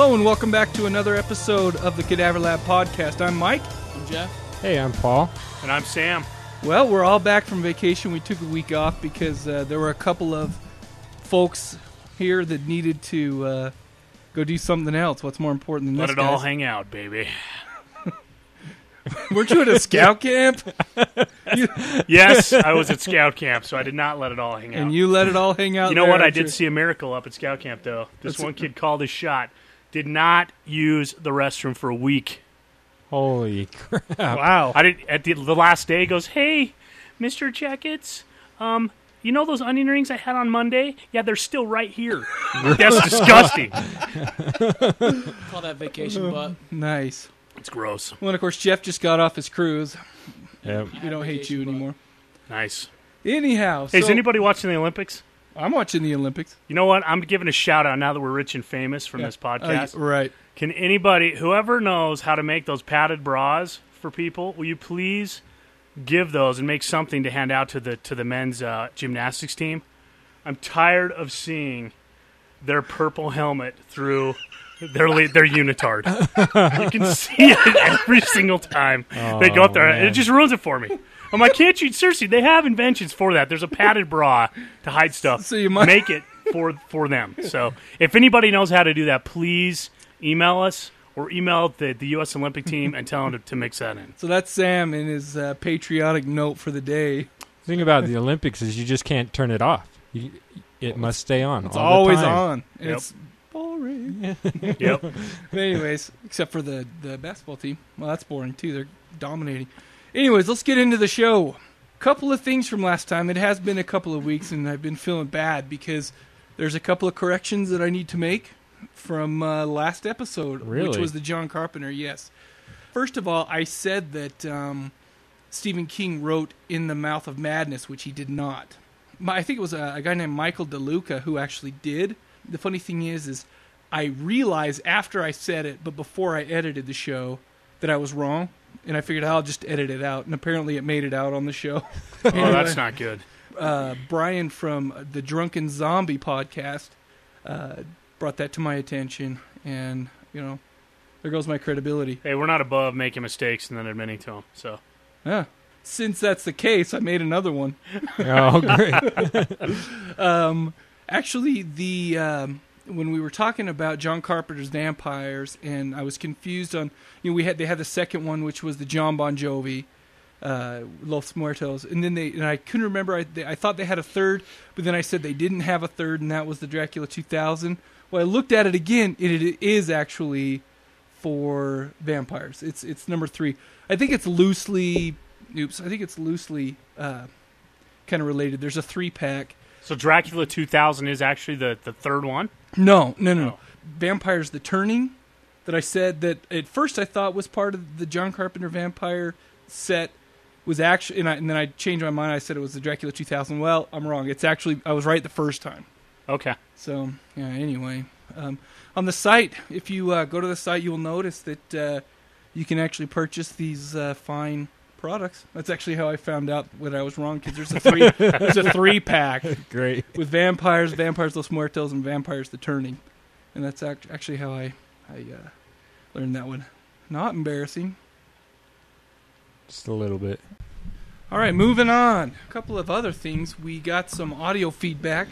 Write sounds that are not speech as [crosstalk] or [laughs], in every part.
Hello and welcome back to another episode of the Cadaver Lab podcast. I'm Mike. I'm Jeff. Hey, I'm Paul. And I'm Sam. Well, we're all back from vacation. We took a week off because uh, there were a couple of folks here that needed to uh, go do something else. What's more important than Let this? it all hang out, baby. [laughs] Weren't you at a scout camp? You- [laughs] Yes, I was at scout camp, so I did not let it all hang out. and you let it all hang out. You know there, what? I didn't you? see a miracle up at scout camp, though. This That's- one kid called his shot. Did not use the restroom for a week. Holy [laughs] crap. Wow. I did at the, the last day. Goes, hey, Mister Jackets. Um, you know those onion rings I had on Monday? Yeah, they're still right here. [laughs] That's disgusting. [laughs] Call that vacation butt. Nice. It's gross. Well, and of course, Jeff just got off his cruise. Yeah. We don't hate you butt. anymore. Nice. Anyhow, Hey, is so- anybody watching the Olympics? I'm watching the Olympics. You know what? I'm giving a shout out now that we're rich and famous from Yeah. this podcast. Uh, right. Can anybody, whoever knows how to make those padded bras for people, will you please give those and make something to hand out to the to the men's uh, gymnastics team? I'm tired of seeing their purple helmet through their their unitard. [laughs] you can see it every single time they go up there, and it just ruins it for me. I'm like, can't you? Seriously, they have inventions for that. There's a padded bra to hide stuff. So you might- make it for for them. So if anybody knows how to do that, please email us or email the, the U.S. Olympic team and tell them to, to mix that in. So that's Sam in his uh, patriotic note for the day. The thing about the Olympics is you just can't turn it off. You, it must stay on. It's all the always time. on. Yep. It's boring. Yep. [laughs] But anyways, except for the the basketball team. Well, that's boring too. They're dominating. Anyways, let's get into the show. Couple of things from last time. It has been a couple of weeks, and I've been feeling bad because there's a couple of corrections that I need to make from uh, last episode, which was the John Carpenter. Yes. First of all, I said that um, Stephen King wrote "In the Mouth of Madness," which he did not. I think it was a, a guy named Michael DeLuca who actually did. The funny thing is, is I realized after I said it, but before I edited the show, that I was wrong, and I figured I'll just edit it out. And apparently, it made it out on the show. [laughs] Oh, that's not good. uh, Brian from the Drunken Zombie podcast uh, brought that to my attention, and you know, there goes my credibility. Hey, we're not above making mistakes and then admitting to them. So Yeah. Since that's the case, I made another one. [laughs] Oh, great. [laughs] Um, actually, the um, when we were talking about John Carpenter's vampires, and I was confused on you know we had they had the second one, which was the John Bon Jovi, uh, Los Muertos, and then they and I couldn't remember. I they, I thought they had a third, but then I said they didn't have a third, and that was the Dracula 2000. Well, I looked at it again. It, it is actually for vampires. It's it's number three. I think it's loosely. Oops. I think it's loosely uh, kind of related. There's a three pack. so Dracula 2000 is actually the, the third one. No, no, no, no. Oh. Vampires: The Turning. That I said that at first I thought was part of the John Carpenter vampire set was actually, and, I, and then I changed my mind. I said it was the Dracula 2000. Well, I'm wrong. It's actually I was right the first time. Okay. So yeah. Anyway, um, on the site, if you uh, go to the site, you will notice that uh, you can actually purchase these uh, fine products. That's actually how I found out that I was wrong because there's a three there's a three pack [laughs] great. with vampires, vampires Los Muertos, and vampires the Turning, and that's act- actually how I I uh, learned that one. Not embarrassing. Just a little bit. All right, moving on. A couple of other things. We got some audio feedback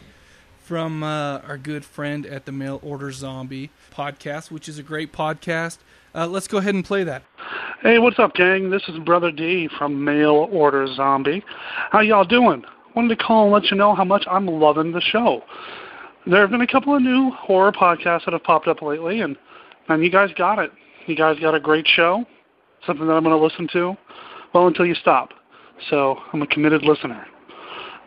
from uh, our good friend at the Mail Order Zombie podcast, which is a great podcast. Uh, let's go ahead and play that. Hey, what's up, gang? This is Brother D from Mail Order Zombie. How y'all doing? Wanted to call and let you know how much I'm loving the show. There have been a couple of new horror podcasts that have popped up lately, and and you guys got it. You guys got a great show, something that I'm going to listen to, well, until you stop. So I'm a committed listener.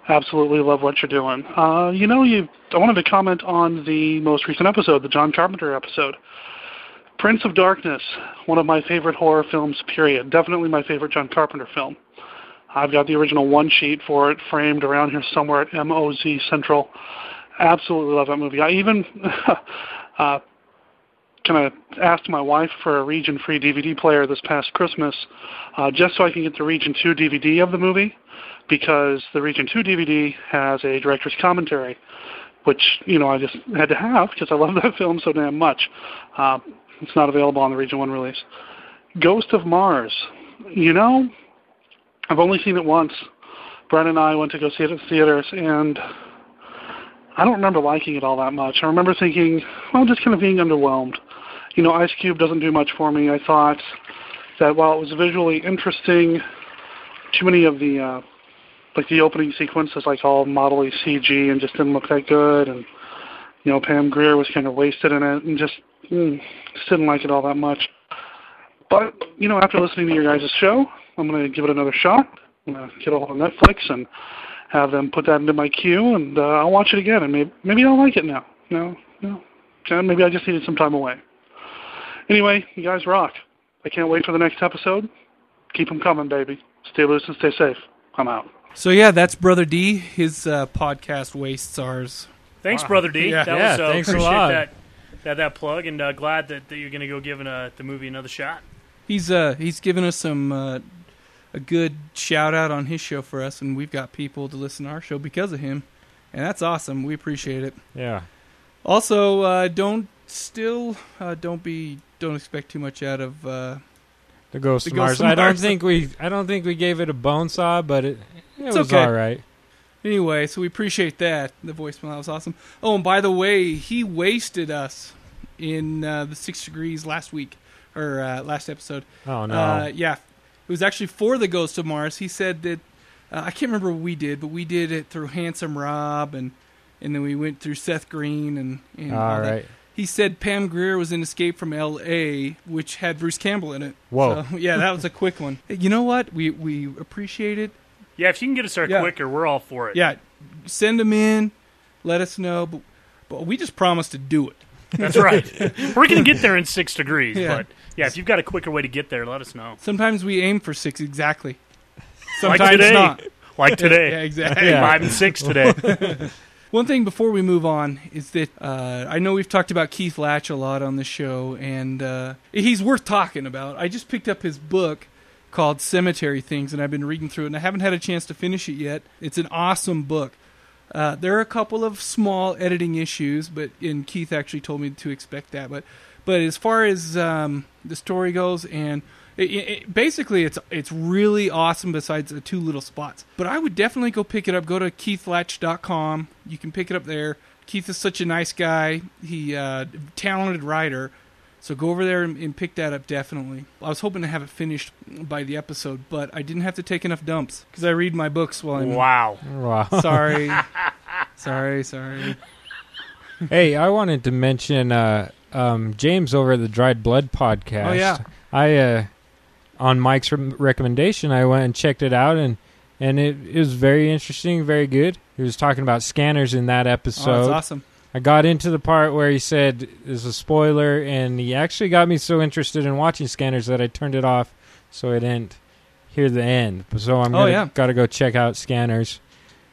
Absolutely love what you're doing. Uh, you know, you. I wanted to comment on the most recent episode, the John Carpenter episode. Prince of Darkness, one of my favorite horror films, period. Definitely my favorite John Carpenter film. I've got the original one sheet for it framed around here somewhere at MOZ Central. Absolutely love that movie. I even [laughs] uh, kind of asked my wife for a region free DVD player this past Christmas uh, just so I can get the Region 2 DVD of the movie because the Region 2 DVD has a director's commentary which you know I just had to have because I love that [laughs] film so damn much. Uh, it's not available on the Region One release. Ghost of Mars. You know, I've only seen it once. Brad and I went to go see it at theaters, and I don't remember liking it all that much. I remember thinking, well, just kind of being underwhelmed. You know, Ice Cube doesn't do much for me. I thought that while it was visually interesting, too many of the uh, like the opening sequences like all modelly CG and just didn't look that good and you know Pam Grier was kind of wasted in it and just mm, just didn't like it all that much. But you know after listening to your guys' show, I'm going to give it another shot. I'm going to get a hold of Netflix and have them put that into my queue and uh, I'll watch it again and maybe maybe I'll like it now. No, no. Maybe I just needed some time away. Anyway, you guys rock. I can't wait for the next episode. Keep them coming, baby. Stay loose and stay safe. I'm out. So yeah, that's Brother D. His uh, podcast wastes ours. Thanks, brother D. Yeah. that Yeah, was uh, thanks a appreciate lot. that that that plug, and uh, glad that, that you're going to go giving uh, the movie another shot. He's uh he's given us some uh, a good shout out on his show for us, and we've got people to listen to our show because of him, and that's awesome. We appreciate it. Yeah. Also, uh, don't still uh, don't be don't expect too much out of. Uh, The Ghost The of Ghost Mars. of I don't think we I don't think we gave it a bone saw, but it it It's was okay. all right. Anyway, so we appreciate that. The voicemail that was awesome. Oh, and by the way, he wasted us in uh, the six degrees last week or uh, last episode. Oh no. Uh, yeah, it was actually for the Ghost of Mars. He said that uh, I can't remember what we did, but we did it through Handsome Rob and and then we went through Seth Green and, and all that. He said Pam Grier was in Escape from L.A., which had Bruce Campbell in it. Whoa. So, yeah, that was a quick one. [laughs] You know what? We we appreciate it. Yeah, if you can get us there Yeah. quicker, we're all for it. Yeah, send them in. Let us know. But, but we just promised to do it. That's right. [laughs] we're going to get there in six degrees, Yeah. but yeah, if you've got a quicker way to get there, let us know. Sometimes we aim for six exactly. [laughs] Like Sometimes today. not. [laughs] Like today, Yeah, exactly. Yeah. five and six today. One thing before we move on is that uh, I know we've talked about Keith Latch a lot on the show, and uh, he's worth talking about. I just picked up his book called Cemetery Things, and I've been reading through it, and I haven't had a chance to finish it yet. It's an awesome book. Uh, there are a couple of small editing issues, but and Keith actually told me to expect that. But but as far as um, the story goes, and it, it, basically it's it's really awesome. Besides the two little spots, but I would definitely go pick it up. Go to keithlatch.com. You can pick it up there. Keith is such a nice guy. He uh, talented writer. So go over there and, and pick that up definitely. I was hoping to have it finished by the episode, but I didn't have to take enough dumps because I read my books while I'm wow. Wow. [laughs] sorry, [laughs] sorry, sorry. hey, I wanted to mention uh, um, James over at the Dried Blood podcast. Oh, yeah. I uh, on Mike's re- recommendation, I went and checked it out, and and it, it was very interesting, very good. He was talking about scanners in that Oh, episode. that's awesome. I got into the part where he said there's a spoiler, and he actually got me so interested in watching scanners that I turned it off, so I didn't hear the end. So I'm Oh, gonna yeah. gotta go check out scanners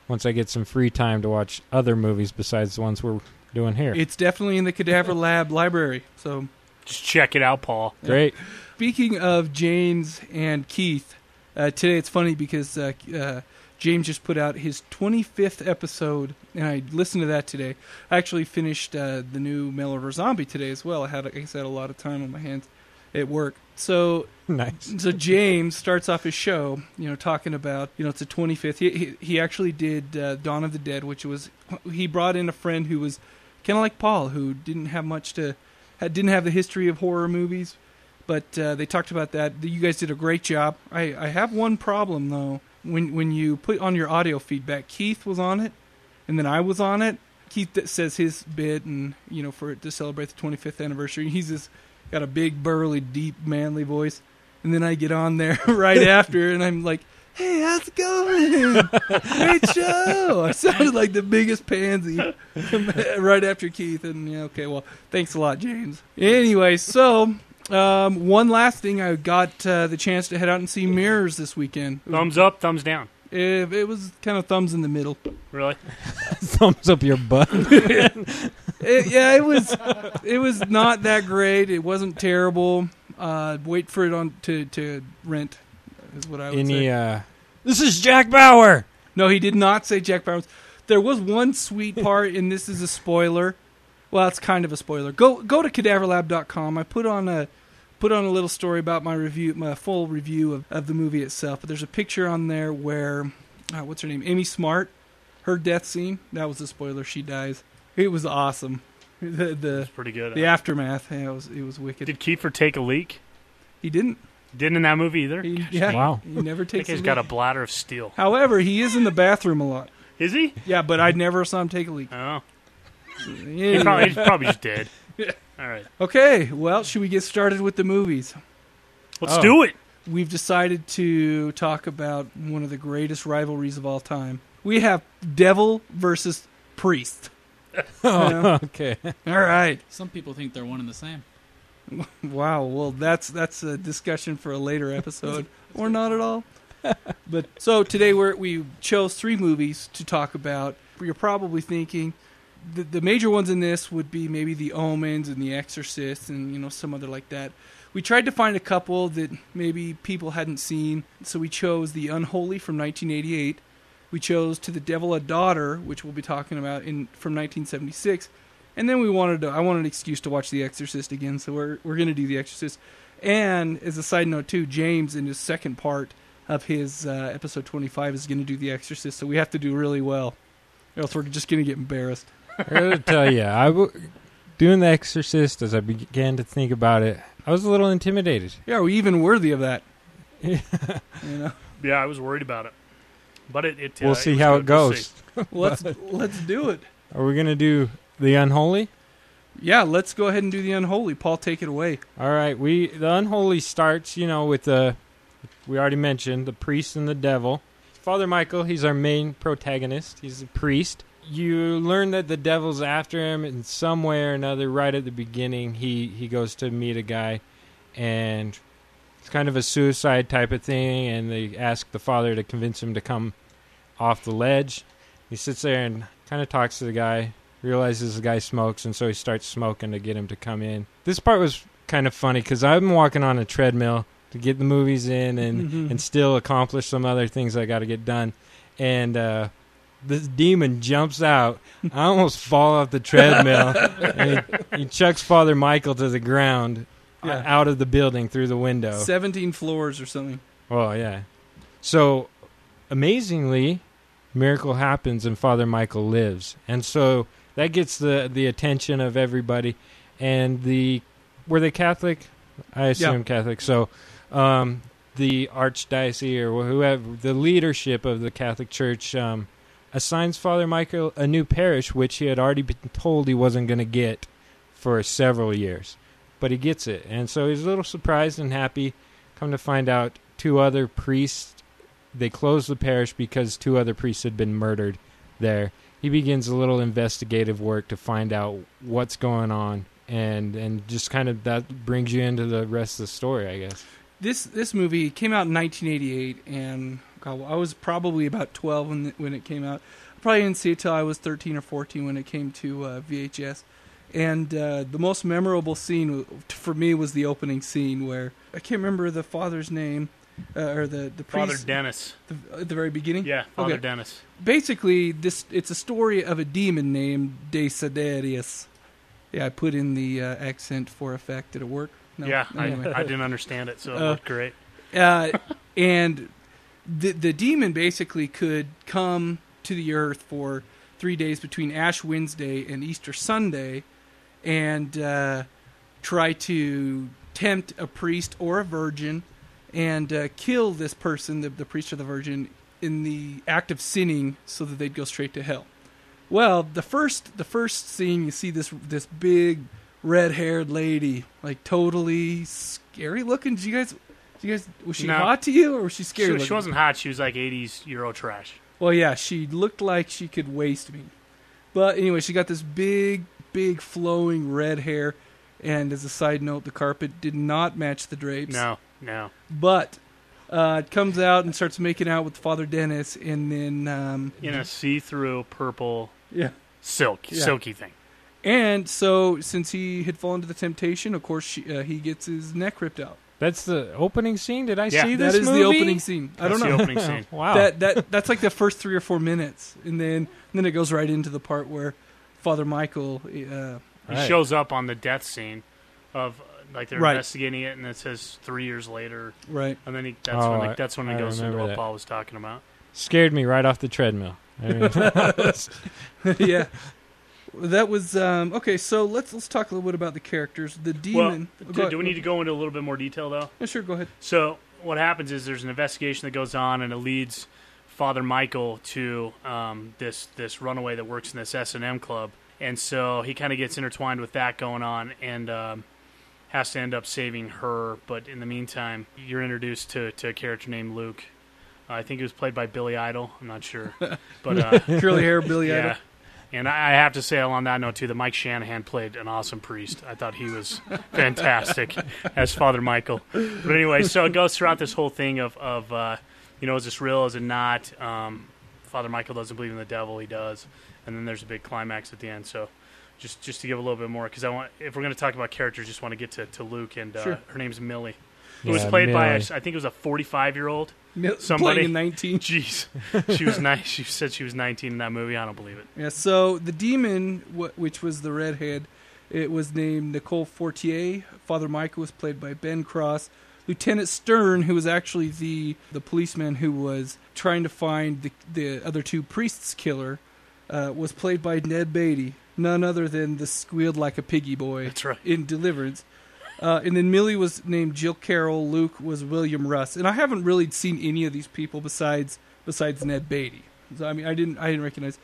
once I get some free time to watch other movies besides the ones we're doing here. It's definitely in the Cadaver [laughs] Lab library. So Just check it out, Paul. Great. Speaking of James and Keith, uh, today it's funny because uh, uh, James just put out his 25th episode, and I listened to that today. I actually finished uh, the new Mail Order Zombie today as well. I had, like I said, a lot of time on my hands at work. So [laughs] nice. so James starts off his show, you know, talking about, you know, it's the 25th. He he, he actually did uh, Dawn of the Dead, which was he brought in a friend who was kind of like Paul, who didn't have much to, had, didn't have the history of horror movies, but uh, they talked about that. You guys did a great job. I I have one problem though. When when you put on your audio feedback, Keith was on it, and then I was on it. Keith says his bit, and you know, for it to celebrate the 25th anniversary, he's this got a big, burly, deep, manly voice. And then I get on there [laughs] right [laughs] after, and I'm like, "Hey, how's it going? Great show!" I sounded like the biggest pansy [laughs] right after Keith, and yeah, okay, well, thanks a lot, James. Anyway, so um, one last thing, I got uh, the chance to head out and see Mirrors this weekend. Thumbs up, thumbs down. it, it was kind of thumbs in the middle. Really? [laughs] Thumbs up your butt. [laughs] It, yeah, it was. It was not that great. It wasn't terrible. Uh, wait for it on to to rent. Is what I would Any say. uh This is Jack Bauer. No, he did not say Jack Bauer. there was one sweet part, and this is a spoiler. Well, it's kind of a spoiler. Go go to cadaverlab.com. I put on a put on a little story about my review, my full review of, of the movie itself. But there's a picture on there where uh, what's her name, Amy Smart, her death scene. That was a spoiler. She dies. It was awesome. [laughs] The the It's pretty good. the aftermath. Yeah, it was it was wicked. Did Kiefer take a leak? he didn't. Didn't in that movie either. He, yeah, Wow. He never I think takes. he's a got a bladder of steel. However, he is in the bathroom a lot. Is he? Yeah, but I never saw him take a leak. Oh, Anyway. He probably, he's probably just dead. [laughs] All right, Okay, well, should we get started with the movies? let's Oh. do it. We've decided to talk about one of the greatest rivalries of all time. We have devil versus priest. [laughs] Oh, okay. All right. Some people think they're one and the same. [laughs] Wow. Well, that's that's a discussion for a later episode, or not at all. But so today we're, we chose three movies to talk about. You're probably thinking the, the major ones in this would be maybe The Omens and The Exorcist, and you know some other like that. We tried to find a couple that maybe people hadn't seen, so we chose The Unholy from 1988. We chose To the Devil a Daughter, which we'll be talking about in from 1976. And then we wanted to I wanted an excuse to watch The Exorcist again, so we're we're going to do The Exorcist. And as a side note too, James in his second part of his uh, episode 25 is going to do The Exorcist, so we have to do really well. Or else we're just going to get embarrassed. I gotta tell you, I w- doing The Exorcist as I began to think about it, I was a little intimidated. Yeah, are we even worthy of that? Yeah. [laughs] You know. Yeah, I was worried about it, but it. it uh, We'll see was how it goes. [laughs] Let's let's do it. Are we gonna do The Unholy? Yeah, let's go ahead and do the unholy. Paul, take it away. All right, we the unholy starts, you know, with the we already mentioned the priest and the devil. Father Michael, he's our main protagonist. He's a priest. You learn that the devil's after him in some way or another. Right at the beginning, he he goes to meet a guy, and it's kind of a suicide type of thing. And they ask the father to convince him to come off the ledge. He sits there and kind of talks to the guy, realizes the guy smokes, and so he starts smoking to get him to come in. This part was kind of funny because I'm walking on a treadmill to get the movies in and Mhm. and still accomplish some other things I got to get done, and uh, this demon jumps out. I almost fall off the treadmill, [laughs] and he, he chucks Father Michael to the ground. uh, Yeah. out of the building through the window. 17 floors or something. Oh yeah. So amazingly, miracle happens and Father Michael lives, and so that gets the the attention of everybody. And the were they Catholic? I assume Catholic. So um, the archdiocese or whoever the leadership of the Catholic Church um, assigns Father Michael a new parish, which he had already been told he wasn't going to get for several years, but he gets it, and so he's a little surprised and happy. Come to find out, two other priests they closed the parish because two other priests had been murdered there. He begins a little investigative work to find out what's going on, and and just kind of that brings you into the rest of the story, I guess. This this movie came out in 1988, and God, I was probably about 12 when it, when it came out. I probably didn't see it till I was 13 or 14 when it came to uh, VHS. And uh, the most memorable scene for me was the opening scene where I can't remember the father's name uh, or the the priest, Father Dennis. the, at the very beginning. Yeah, Father Okay. Dennis. basically this it's a story of a demon named Desiderius. Yeah, I put in the uh, accent for effect. Did it work? No. yeah, Anyway. I, [laughs] I didn't understand it, so it Uh, looked great. uh, and the the demon basically could come to the earth for three days between Ash Wednesday and Easter Sunday, and uh, try to tempt a priest or a virgin, and uh, kill this person, the, the priest or the virgin, in the act of sinning, so that they'd go straight to hell. Well, the first the first scene you see this this big red haired lady, like totally scary looking. Did you guys? You guys? Was she No. hot to you, or was she She, scary? she looking? wasn't hot. She was like 80s Euro trash. Well, yeah, she looked like she could waste me. But anyway, she got this big, big flowing red hair. And as a side note, the carpet did not match the drapes. No, no. But uh, it comes out and starts making out with Father Dennis, and then um, In a see-through purple yeah. silk, Yeah. silky thing. And so, since he had fallen to the temptation, of course, she, uh, he gets his neck ripped out. That's the opening scene. Did I Yeah. see That this is movie? the opening scene. I don't That's know. the opening scene. [laughs] wow. That that that's like the first three or four minutes, and then and then it goes right into the part where Father Michael. Uh, He Right. shows up on the death scene of uh, like they're Right. investigating it, and it says three years later, right. and then he, that's Oh, when I- like, that's when I it goes into remember what that. Paul was talking about. Scared me right off the treadmill. I mean, [laughs] [laughs] yeah. That was um, okay. So let's let's talk a little bit about the characters. The demon. Well, do, do we need to go into a little bit more detail though? Yeah, sure, go ahead. So what happens is there's an investigation that goes on, and it leads Father Michael to um, this this runaway that works in this S and M club, and so he kind of gets intertwined with that going on, and um, has to end up saving her. But in the meantime, you're introduced to to a character named Luke. Uh, I think he was played by Billy Idol. I'm not sure, [laughs] but uh, Curly hair, Billy [laughs] yeah. Idol. And I have to say, on that note too, that Mike Shanahan played an awesome priest. I thought he was [laughs] fantastic as Father Michael. But anyway, so it goes throughout this whole thing of, of uh, you know, is this real? Is it not? Um, Father Michael doesn't believe in the devil. He does, and then there's a big climax at the end. So, just just to give a little bit more, because I want, if we're going to talk about characters, just want to get to, to Luke, and uh, Sure. her name's Millie. It was Yeah, played by, a, Millie. I think it was a 45 year old. Somebody- in 19. [laughs] Jeez, she was nice. She said she was 19 in that movie. I don't believe it. Yeah, so the demon, wh- which was the redhead, it was named Nicole Fortier. Father Michael was played by Ben Cross. Lieutenant Stern, who was actually the the policeman who was trying to find the the other two priests' killer, uh, was played by Ned Beatty, none other than the squealed like a piggy boy That's right. in Deliverance. Uh, and then Millie was named Jill Carroll. Luke was William Russ. And I haven't really seen any of these people besides besides Ned Beatty. So, I mean, I didn't I didn't recognize.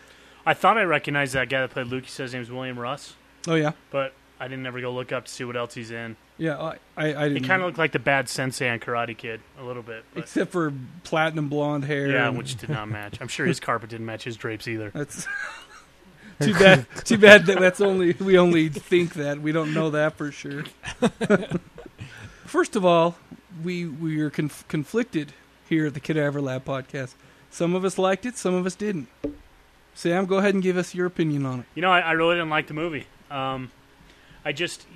I thought I recognized that guy that played Luke. He says his name's William Russ, Oh yeah, but I didn't ever go look up to see what else he's in. yeah. I I, I He didn't. kind of looked like the bad sensei on Karate Kid a little bit. But except for platinum blonde hair. yeah, and- which did not match. I'm sure his carpet didn't match his drapes either. That's [laughs] too bad. Too bad that that's only we only think that we don't know that for sure. [laughs] First of all, we we are conf- conflicted here at the Cadaver Lab podcast. Some of us liked it, some of us didn't. Sam, go ahead and give us your opinion on it. You know, I, I really didn't like the movie. Um, I just,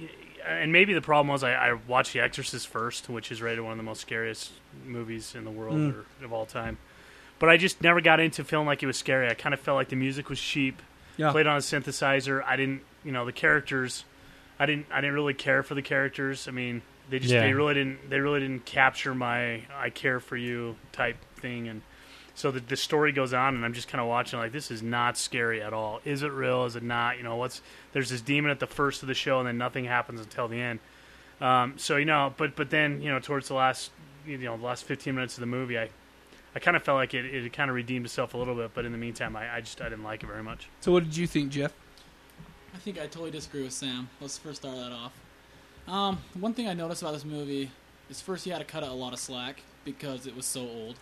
and maybe the problem was I, I watched The Exorcist first, which is rated one of the most scariest movies in the world Mm. or of all time. But I just never got into feeling like it was scary. I kind of felt like the music was cheap. Yeah. played on a synthesizer. I didn't, you know, the characters. I didn't. I didn't really care for the characters. I mean, they just Yeah. they really didn't. They really didn't capture my "I care for you" type thing. And so the the story goes on, and I'm just kind of watching like this is not scary at all. Is it real? Is it not? You know, what's there's this demon at the first of the show, and then nothing happens until the end. Um, so you know, but but then you know, towards the last you know the last 15 minutes of the movie, I. I kind of felt like it, it kind of redeemed itself a little bit, but in the meantime, I, I just I didn't like it very much. So, what did you think, Jeff? I think I totally disagree with Sam. Let's first start that off. Um, one thing I noticed about this movie is first he had to cut out a lot of slack because it was so old.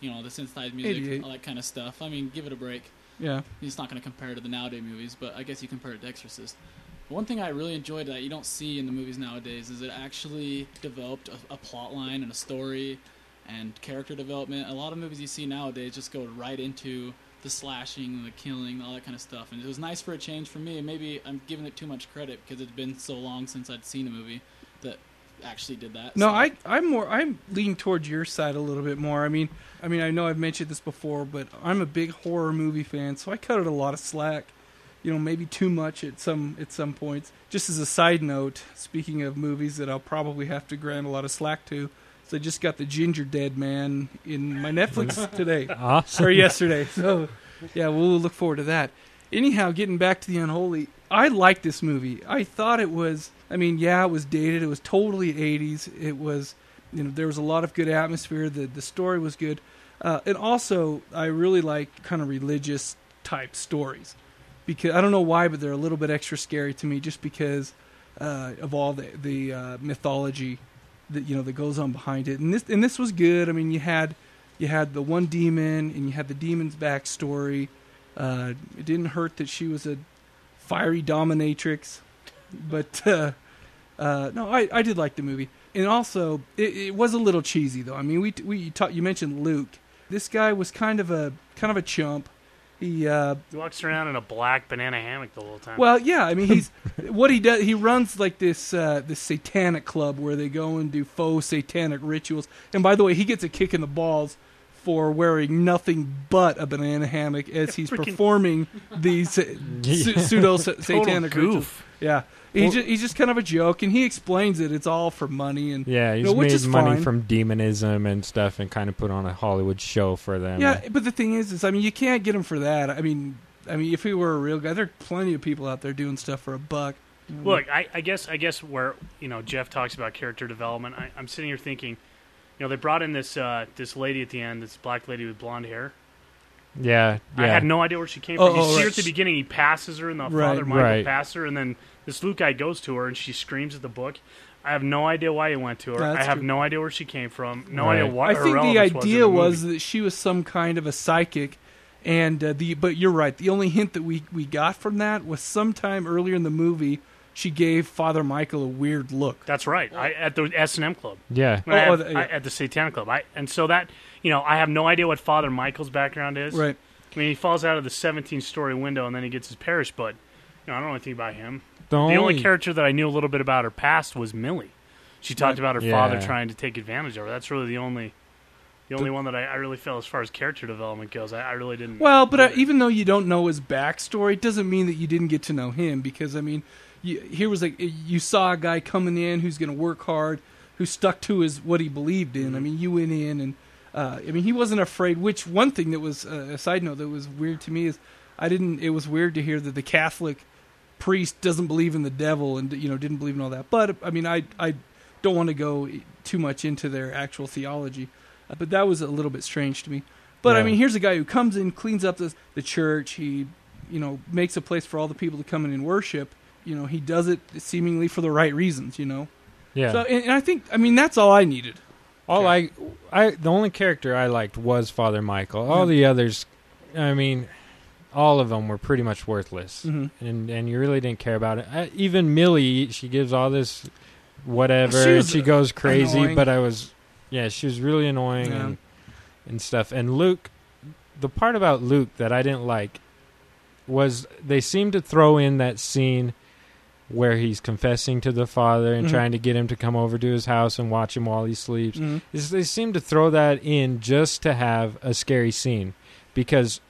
You know, the synthesized music, all that kind of stuff. I mean, give it a break. Yeah, He's not going to compare it to the nowadays movies, but I guess you compare it to Exorcist. But one thing I really enjoyed that you don't see in the movies nowadays is it actually developed a, a plot line and a story and character development. A lot of movies you see nowadays just go right into the slashing, the killing, all that kind of stuff. And it was nice for a change for me. Maybe I'm giving it too much credit because it's been so long since I'd seen a movie that actually did that. No, So- I I'm more I'm leaning towards your side a little bit more. I mean, I mean, I know I've mentioned this before, but I'm a big horror movie fan, so I cut it a lot of slack. You know, maybe too much at some at some points. Just as a side note, speaking of movies that I'll probably have to grant a lot of slack to, so I just got the Gingerdead Man in my Netflix today awesome. or yesterday. So, yeah, we'll look forward to that. Anyhow, getting back to the unholy, I liked this movie. I thought it was. I mean, yeah, it was dated. It was totally '80s. It was, you know, there was a lot of good atmosphere. The the story was good, uh, and also I really like kind of religious type stories because I don't know why, but they're a little bit extra scary to me just because uh, of all the the uh, mythology that you know that goes on behind it. And this and this was good. I mean, you had you had the one demon and you had the demon's backstory. Uh, it didn't hurt that she was a fiery dominatrix, but uh, uh, no, I, I did like the movie. And also, it, it was a little cheesy though. I mean, we we you, ta- you mentioned Luke. This guy was kind of a kind of a chump, he uh, He walks around in a black banana hammock the whole time. well, yeah. I mean, he's [laughs] what he does. He runs like this uh, this satanic club where they go and do faux satanic rituals. And by the way, he gets a kick in the balls for wearing nothing but a banana hammock as [laughs] he's Freaking- performing these [laughs] uh, Yeah. pseudo Total satanic rituals. goof. Yeah, he's Well- just, he's just kind of a joke, and he explains it. It's all for money, and Yeah, he's No, which made is money fine. from demonism and stuff, and kind of put on a Hollywood show for them. yeah. But the thing is, is I mean, you can't get him for that. I mean, I mean, if he were a real guy, there are plenty of people out there doing stuff for a buck. Look, I, I guess I guess where you know Jeff talks about character development, I, I'm sitting here thinking, you know, they brought in this uh, this lady at the end, this black lady with blonde hair. yeah, yeah. I had no idea where she came Oh, from. You oh, see her at the beginning. He passes her, and the Right. father Michael Right. passes her, and then this Luke guy goes to her, and she screams at the book. I have no idea why he went to her. That's I have true. no idea where she came from. No Right. idea what I her think the relevance was in idea the was, that she was some kind of a psychic, and uh, the but you're right. The only hint that we we got from that was sometime earlier in the movie she gave Father Michael a weird look. That's right. I, at the S and M club. yeah. When I Oh, have- the- yeah. I- at the Satanic Club. I, and so that, you know, I have no idea what Father Michael's background is. Right. I mean, he falls out of the 17 story window and then he gets his parish, but you know, I don't know anything about him. The only, character that I knew a little bit about her past was Millie. She talked about her Yeah. father trying to take advantage of her. That's really the only, the only one that I, I really felt as far as character development goes. I, I really didn't. Well, but uh, even though you don't know his backstory, it doesn't mean that you didn't get to know him. Because I mean, you, here was like you saw a guy coming in who's going to work hard, who stuck to his what he believed in. I Mm-hmm. mean, you went in and uh, I mean, he wasn't afraid. Which one thing that was uh, a side note that was weird to me is I didn't. It was weird to hear that the Catholic priest doesn't believe in the devil and you know didn't believe in all that. But I mean, I I don't want to go too much into their actual theology, uh, but that was a little bit strange to me. But I mean, here's a guy who comes in, cleans up the, the church. He, you know, makes a place for all the people to come in and worship. You know, he does it seemingly for the right reasons. You know, yeah. so and, and I think I mean that's all I needed. All I, I, the only character I liked was Father Michael. All Yeah. the others, I mean, all of them were pretty much worthless, Mhm. and and you really didn't care about it. I, even Millie, she gives all this whatever, She and she goes crazy. annoying. But I was, yeah, she was really annoying Yeah. and and stuff. And Luke, the part about Luke that I didn't like was they seemed to throw in that scene where he's confessing to the father and Mhm. trying to get him to come over to his house and watch him while he sleeps Mhm. is they seem to throw that in just to have a scary scene because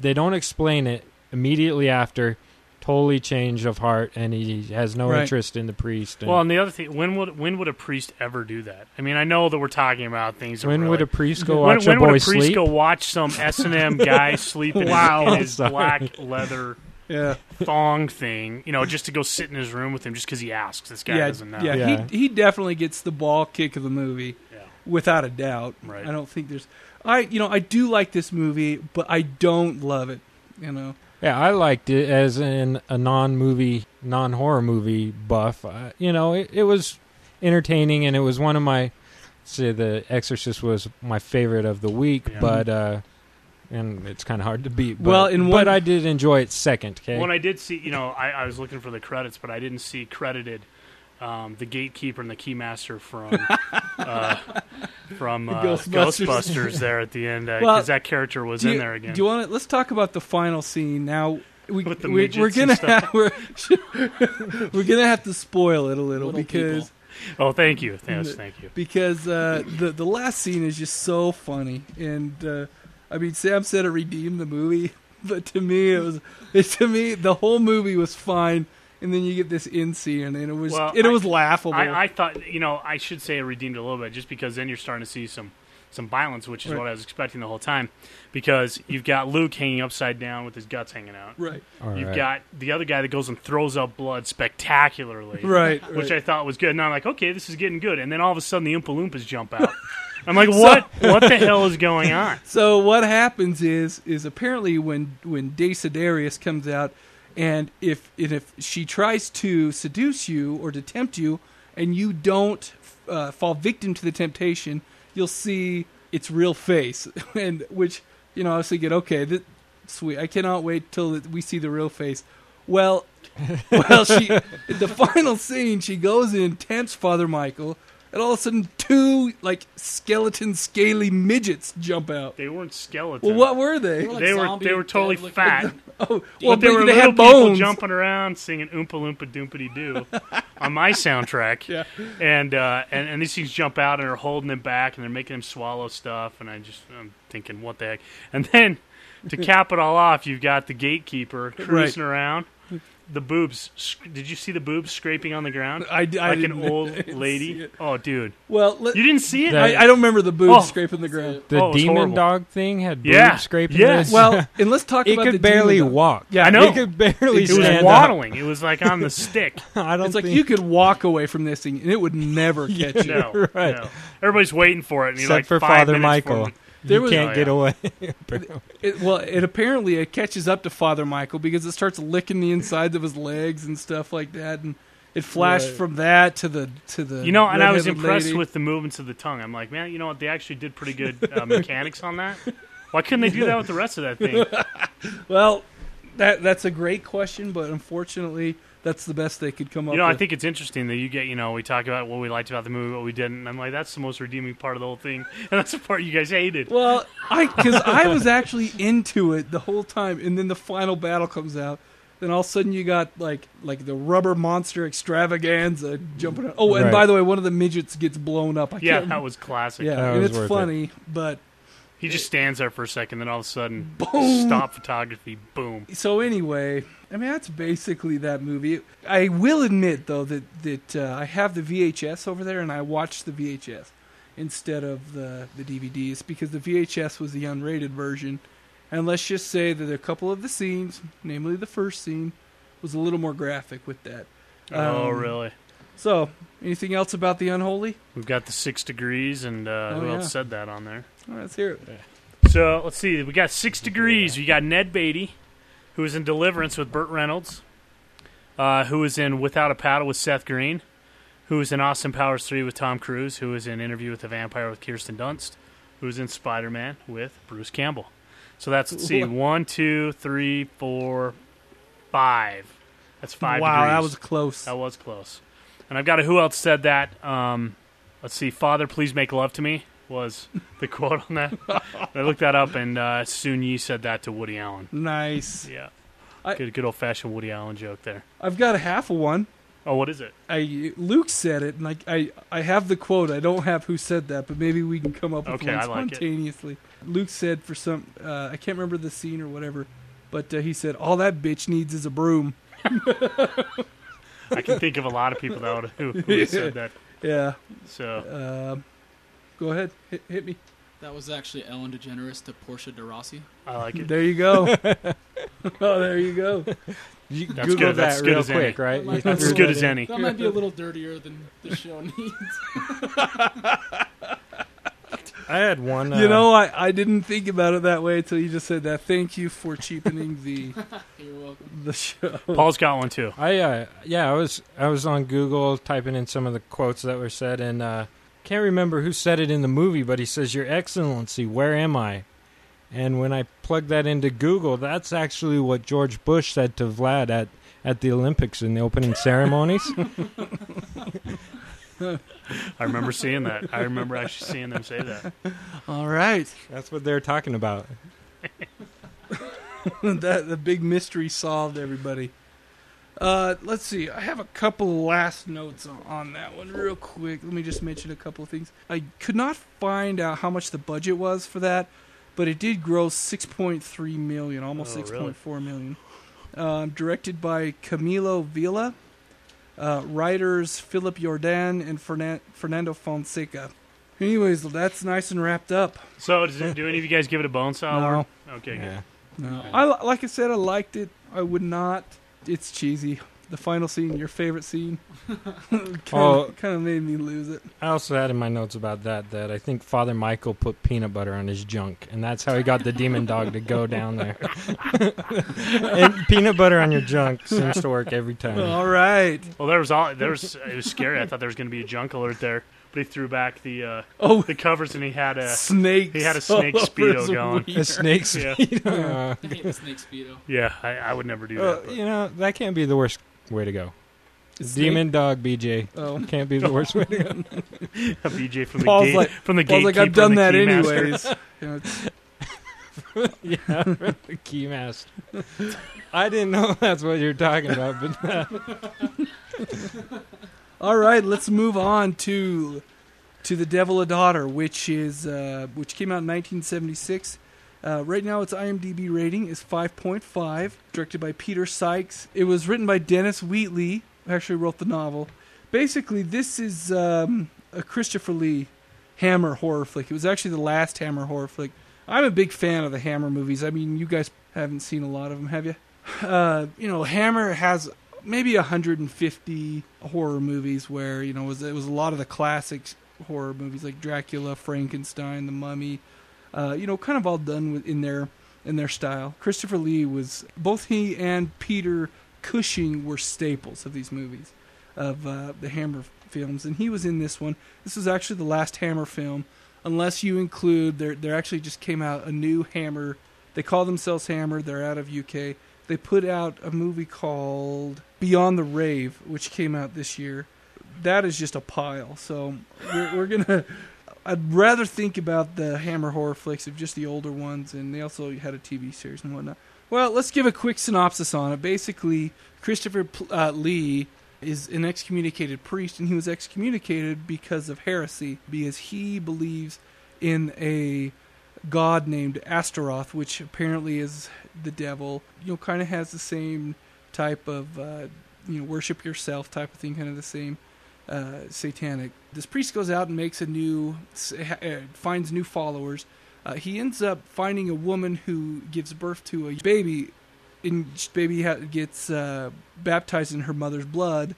they don't explain it immediately after totally change of heart and he has no Right. interest in the priest and well, and the other thing, when would when would a priest ever do that? I mean, I know that we're talking about things. that when were would a priest go when, watch when a when would a priest sleep go watch some [laughs] S and M guy sleep in, Wow. his, in his black leather Yeah, thong thing? You know, just to go sit in his room with him just because he asks. This guy yeah, doesn't know. yeah. Yeah. He he definitely gets the ball kick of the movie Yeah. without a doubt. Right. I don't think there's. I you know I do like this movie, but I don't love it. You know. yeah i liked it as in a non-movie non-horror movie buff uh, you know it, it was entertaining and it was one of my say the exorcist was my favorite of the week Yeah. but uh and it's kind of hard to beat but, Well, in but i did enjoy it second okay When I did see, you know, I, I was looking for the credits, but I didn't see credited um, the gatekeeper and the keymaster from [laughs] uh, from uh, Ghostbusters. Ghostbusters. there at the end because Well, that character was do in there again. Do you want to? Let's talk about the final scene now. We, With the we, we're gonna and stuff. have, [laughs] we're, we're gonna have to spoil it a little, Little because people. oh, thank you, yes, thank you. because uh, the the last scene is just so funny and uh, I mean Sam said it redeemed the movie, [laughs] but to me it was it, to me the whole movie was fine, and then you get this in scene and it was Well, it I- was laughable. I, I thought, you know, I should say it redeemed it a little bit, just because then you're starting to see some some violence, which is Right. what I was expecting the whole time, because you've got Luke hanging upside down with his guts hanging out. right, All You've right. got the other guy that goes and throws up blood spectacularly. [laughs] right, which right. I thought was good. And I'm like, okay, this is getting good. And then all of a sudden, the Oompa Loompas jump out. [laughs] I'm like, what? what the hell is going on? [laughs] So what happens is is apparently when when Desiderius comes out, and if if she tries to seduce you or to tempt you, and you don't uh, fall victim to the temptation, you'll see its real face, [laughs] and which you know I was thinking, okay, that, sweet, I cannot wait till we see the real face. Well, [laughs] well, she the final scene, she goes in, tempts Father Michael. And all of a sudden two like skeleton, scaly midgets jump out. They weren't skeletons. Well, what were they? They were like they were they were totally dead-looking- fat. oh, [laughs] But well, they were they little had people bones. jumping around singing "Oompa Loompa Doompity Doo" [laughs] on my soundtrack. Yeah. And, uh, and and these things jump out and are holding him back and they're making him swallow stuff and I just I'm thinking what the heck. And then to cap it all off, you've got the gatekeeper cruising around. The boobs. Did you see the boobs scraping on the ground? I, I like an [laughs] old I didn't see lady. Oh, dude, Well, let, you didn't see it? That- I, I don't remember the boobs Oh. scraping the ground. The Oh, demon horrible. dog thing had boobs Yeah. scraping Yes. this. Well, [laughs] and let's talk it about the could barely demon dog. walk. Yeah, I know. It could barely it was stand up. waddling. It was like on the stick. [laughs] I don't It's like you could walk away from this thing and it would never catch you. No, Right. no. Everybody's waiting for it, and Except like for Father minutes Michael. For. There you was- can't Oh, get yeah. away. [laughs] It, well, it apparently it catches up to Father Michael because it starts licking the insides of his legs and stuff like that, and it flashed Right. from that to the to the. You know, and I was impressed lady. with the movements of the tongue. I'm like, man, you know what? They actually did pretty good uh, [laughs] mechanics on that. Why couldn't they do that with the rest of that thing? [laughs] Well, that that's a great question, but unfortunately, that's the best they could come up. You know, I think it's interesting that you get, you know, we talk about what we liked about the movie, what we didn't. And I'm like, that's the most redeeming part of the whole thing, [laughs] and that's the part you guys hated. Well, I because I [laughs] was actually into it the whole time, and then the final battle comes out. Then all of a sudden you got like like the rubber monster extravaganza jumping. Out. Oh, and Right. by the way, one of the midgets gets blown up. I yeah, can't that was classic. Yeah, That and was it's worth it. funny, but He just stands there for a second, then all of a sudden, Boom. stop photography, boom. so anyway, I mean that's basically that movie. I will admit though that that uh, I have the VHS over there, and I watched the VHS instead of the the DVDs because the VHS was the unrated version. And let's just say that a couple of the scenes, namely the first scene, was a little more graphic with that. oh, Um, really? So, anything else about the unholy? We've got the six degrees, and uh, Oh, who yeah. else said that on there? All right, let's hear it. So let's see. We got six degrees. We got Ned Beatty, who was in Deliverance with Burt Reynolds, uh, who was in Without a Paddle with Seth Green, who was in Austin Powers 3 with Tom Cruise, who was in Interview with the Vampire with Kirsten Dunst, who was in Spider Man with Bruce Campbell. So that's, let's see, one, two, three, four, five. That's five wow, degrees. that was close. That was close. And I've got a who else said that. Um, let's see. Father, please make love to me was the quote on that. I looked that up, and uh, Soon Yi said that to Woody Allen. nice. Yeah, I- good, good old fashioned Woody Allen joke there. I've got a half of one. Oh, what is it? I Luke said it, and I, I I have the quote. I don't have who said that, but maybe we can come up with Okay, one I like it. spontaneously. Luke said for some, uh, I can't remember the scene or whatever, but uh, he said all that bitch needs is a broom. [laughs] I can think of a lot of people that would, who, who would said that. [laughs] Yeah. So Um go ahead, hit, hit me. That was actually Ellen DeGeneres to Portia de Rossi. I like it. There you go. [laughs] [laughs] oh, there you go. You That's Google good. That's that good real as any. quick, right? That might- You that's as good as any. That might be a little dirtier than the show needs. [laughs] I had one. Uh, You know, I, I didn't think about it that way until you just said that. Thank you for cheapening the You're welcome. the show. Paul's got one too. I uh, yeah, I was I was on Google typing in some of the quotes that were said, and uh, can't remember who said it in the movie, but he says, "Your Excellency, where am I?" And when I plug that into Google, that's actually what George Bush said to Vlad at at the Olympics in the opening ceremonies. [laughs] [laughs] I remember seeing that. I remember actually seeing them say that. All right. that's what they're talking about. [laughs] that the big mystery solved everybody. Uh, let's see. I have a couple last notes on, on that one, real quick. Let me just mention a couple of things. I could not find out how much the budget was for that, but it did gross six point three million, almost Oh, six really? point four million. Um, directed by Camilo Vila, uh, writers Philip Jordan and Fernan- Fernando Fonseca. Anyways, that's nice and wrapped up. So, does it, do any of you guys give it a bone saw? No. award? Okay, good. Yeah. No, I like I said, I liked it. I would not. It's cheesy. The final scene, your favorite scene, [laughs] kind Oh. of kind of made me lose it. I also had in my notes about that that I think Father Michael put peanut butter on his junk, and that's how he got the demon dog to go down there. [laughs] [laughs] and peanut butter on your junk seems to work every time. All right. Well, there was all there was. It was scary. I thought there was going to be a junk alert there, but he threw back the uh, Oh, the covers and he had a snake. he had a [laughs] snake speedo his going. wiener. A snake [laughs] Yeah. speedo. [laughs] I hate the snake speedo. yeah. I, I would never do Uh, that. but- you know that can't be the worst way to go. Snake? Demon dog BJ. Oh. Can't be the worst way to go. A BJ from the Paul's gate like- from the Paul's like, I've gatekeeper and done the that keymaster." anyways. You know, it's- yeah, the keymaster. I didn't know that's what you're talking about, but All right, let's move on to to the Devil a Daughter, which is uh, which came out in 1976. Uh, right now, its IMDb rating is 5.5. Directed by Peter Sykes. It was written by Dennis Wheatley, who actually wrote the novel. Basically, this is um, a Christopher Lee Hammer horror flick. It was actually the last Hammer horror flick. I'm a big fan of the Hammer movies. I mean, you guys haven't seen a lot of them, have you? Uh, you know, Hammer has maybe 150 horror movies where you know it was, it was a lot of the classic horror movies like Dracula, Frankenstein, The Mummy. Uh, you know, kind of all done with, in their in their style. Christopher Lee was both he and Peter Cushing were staples of these movies of uh, the Hammer films, and he was in this one. This was actually the last Hammer film, unless you include there. There actually just came out a new Hammer. They call themselves Hammer. They're out of UK. They put out a movie called Beyond the Rave, which came out this year. That is just a pile. So we're, we're gonna. I'd rather think about the Hammer horror flicks of just the older ones, and they also had a TV series and whatnot. Well, let's give a quick synopsis on it. Basically, Christopher uh, Lee is an excommunicated priest, and he was excommunicated because of heresy, because he believes in a god named Astaroth, which apparently is the devil. You know, kind of has the same type of uh, you know worship yourself type of thing, kind of the same uh, satanic. This priest goes out and makes a new, uh, finds new followers. Uh, he ends up finding a woman who gives birth to a baby, and baby gets uh, baptized in her mother's blood.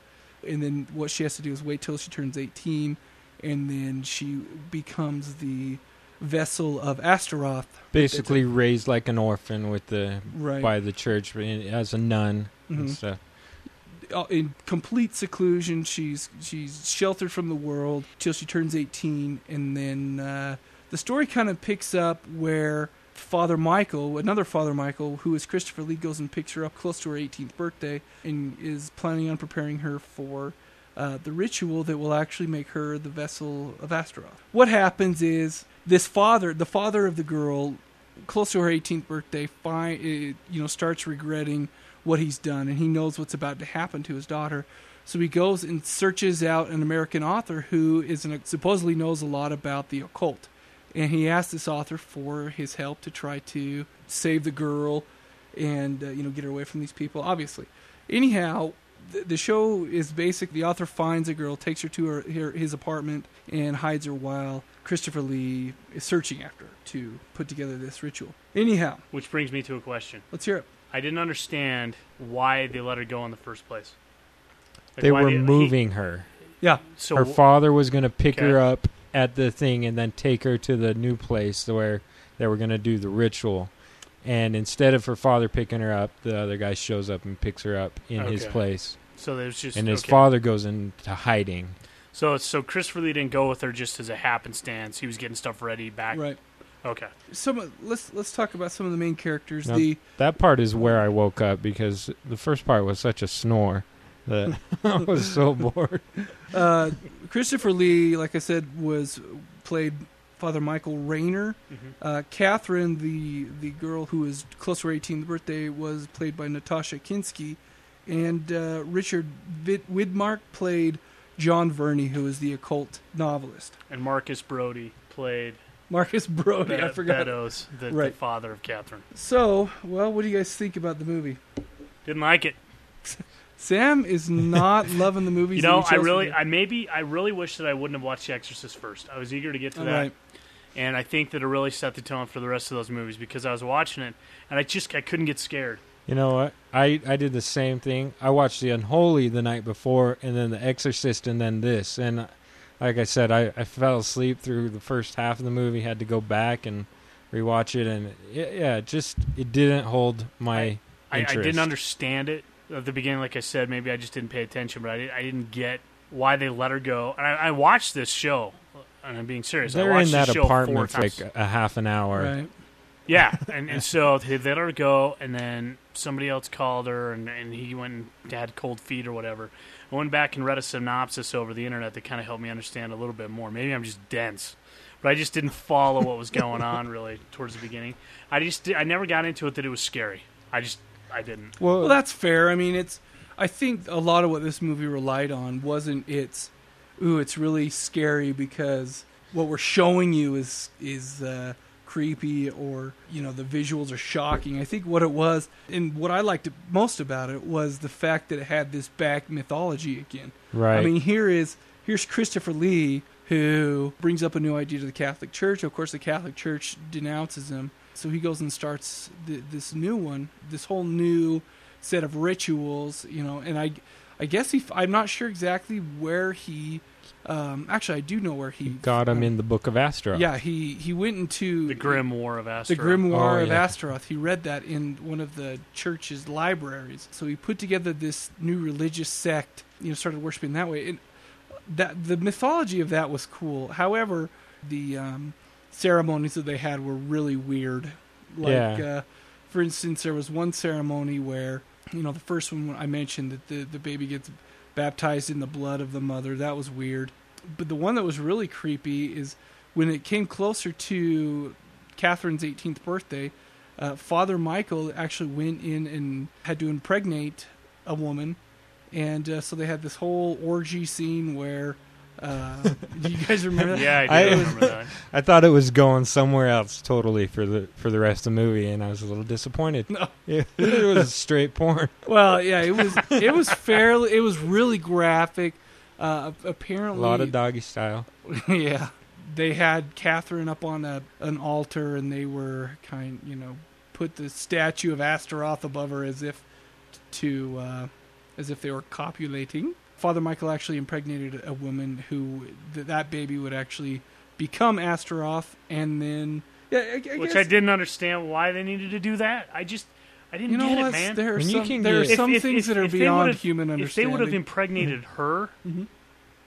And then what she has to do is wait till she turns 18, and then she becomes the vessel of Astaroth. basically raised like an orphan with the Right. by the church as a nun and Mhm. stuff. uh, in complete seclusion. She's she's sheltered from the world till she turns 18, and then uh, the story kind of picks up where Father Michael, another Father Michael, who is Christopher Lee, goes and picks her up close to her 18th birthday, and is planning on preparing her for. Uh, the ritual that will actually make her the vessel of Astaroth. What happens is this father, the father of the girl, close to her 18th birthday, fi- uh, you know, starts regretting what he's done, and he knows what's about to happen to his daughter. So he goes and searches out an American author who is an, supposedly knows a lot about the occult, and he asks this author for his help to try to save the girl and uh, you know get her away from these people. Obviously, anyhow. The, the show is basic. The author finds a girl, takes her to her, her his apartment, and hides her while Christopher Lee is searching after to put together this ritual. Anyhow, Which brings me to a question. let's hear it. I didn't understand why they let her go in the first place. Like, They why were he- moving her. Yeah, so her father was going to pick her up at the thing and then take her to the new place where they were going to do the ritual. And instead of her father picking her up, the other guy shows up and picks her up in his Okay. place. so there's just And his okay. father goes into hiding. So so Christopher Lee didn't go with her just as a happenstance. He was getting stuff ready back. right. Okay. Some of- let's let's talk about some of the main characters. Now- The That part is where I woke up because the first part was such a snore that [laughs] I was so [laughs] bored. uh, Christopher Lee, like I said, was played Father Michael Rayner. Mhm. Uh, Catherine, the the girl who was close to her 18th birthday, was played by Natasha Kinski, and uh, Richard Vid- Widmark played John Verney, who is the occult novelist. And Marcus Brody played Marcus Brody, I forgot. Beddoes, the, the father of Catherine. So, well, what do you guys think about the movie? Didn't like it. Sam is not [laughs] loving the movies. You know, I really. I maybe, I really wish that I wouldn't have watched The Exorcist first. I was eager to get to All that, right. and I think that it really set the tone for the rest of those movies because I was watching it and I just, I couldn't get scared. You know what? I, I did the same thing. I watched The Unholy the night before, and then The Exorcist, and then this. And like I said, I, I fell asleep through the first half of the movie. Had to go back and rewatch it, and it, yeah, it just it didn't hold my I, I interest. didn't understand it at the beginning. Like I said, maybe I just didn't pay attention, but I, didn't- I didn't get why they let her go. And I, I watched this show, and I'm being serious. I They're watched in that this apartment for like a half an hour. Right. Yeah, [laughs] and, and so they let her go, and then somebody else called her, and, and he went and had cold feet or whatever. I went back and read a synopsis over the internet that kind of helped me understand a little bit more. Maybe I'm just dense, but I just didn't follow what was going on [laughs] really towards the beginning. I just I never got into it that it was scary. I just I didn't. Well, Well, that's fair. I mean, it's. I think a lot of what this movie relied on wasn't its. Ooh, it's really scary because what we're showing you is is uh, creepy or you know the visuals are shocking. I think what it was and what I liked most about it was the fact that it had this back mythology again. right. I mean, here is here's Christopher Lee who brings up a new idea to the Catholic Church. Of course, the Catholic Church denounces him, so he goes and starts th- this new one, this whole new set of rituals. You know, and I, I guess he. I'm not sure exactly where he. Um, actually, I do know where he got him um, in the Book of Astaroth. Yeah, he he went into The Grimoire of Astaroth. the Grimoire Oh, of yeah. Astaroth. He read that in one of the church's libraries. So he put together this new religious sect. You know, started worshiping that way. And that the mythology of that was cool. However, the um, ceremonies that they had were really weird. Like, Yeah. uh, for instance, there was one ceremony where you know the first one I mentioned that the the baby gets baptized in the blood of the mother. That was weird. But the one that was really creepy is when it came closer to Catherine's 18th birthday, uh, Father Michael actually went in and had to impregnate a woman, and uh, so they had this whole orgy scene where. Uh, do you guys remember that? [laughs] Yeah, I do I- remember [laughs] that. I thought it was going somewhere else totally for the for the rest of the movie, and I was a little disappointed. No. [laughs] Yeah, it was straight porn. Well, yeah, it was. It was fairly. It was really graphic. Uh, apparently, A lot of doggy style. yeah, they had Catherine up on a an altar, and they were kind, you know, put the statue of Astaroth above her as if to, uh, as if they were copulating. Father Michael actually impregnated a woman who th- that baby would actually become Astaroth, and then yeah, I, I Which guess, I didn't understand why they needed to do that. I just I didn't You know get what? it, man. There are When some can there are get- some If- if- things if- that are if they beyond would've- human If they would have impregnated her Mhm.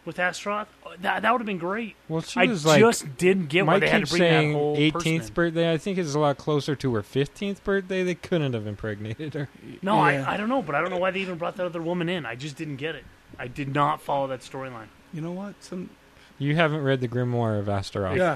with Astaroth, oh, that, that would have been great. Well, she I was like just didn't get why they had to keeps bring that whole 18th person birthday. I think it's a lot closer to her 15th birthday. They couldn't have impregnated her. No, Yeah. I, I don't know, but I don't know why they even brought that other woman in. I just didn't get it. I did not follow that storyline. You know what? Some You haven't read the Grimoire of Astaroth. yeah.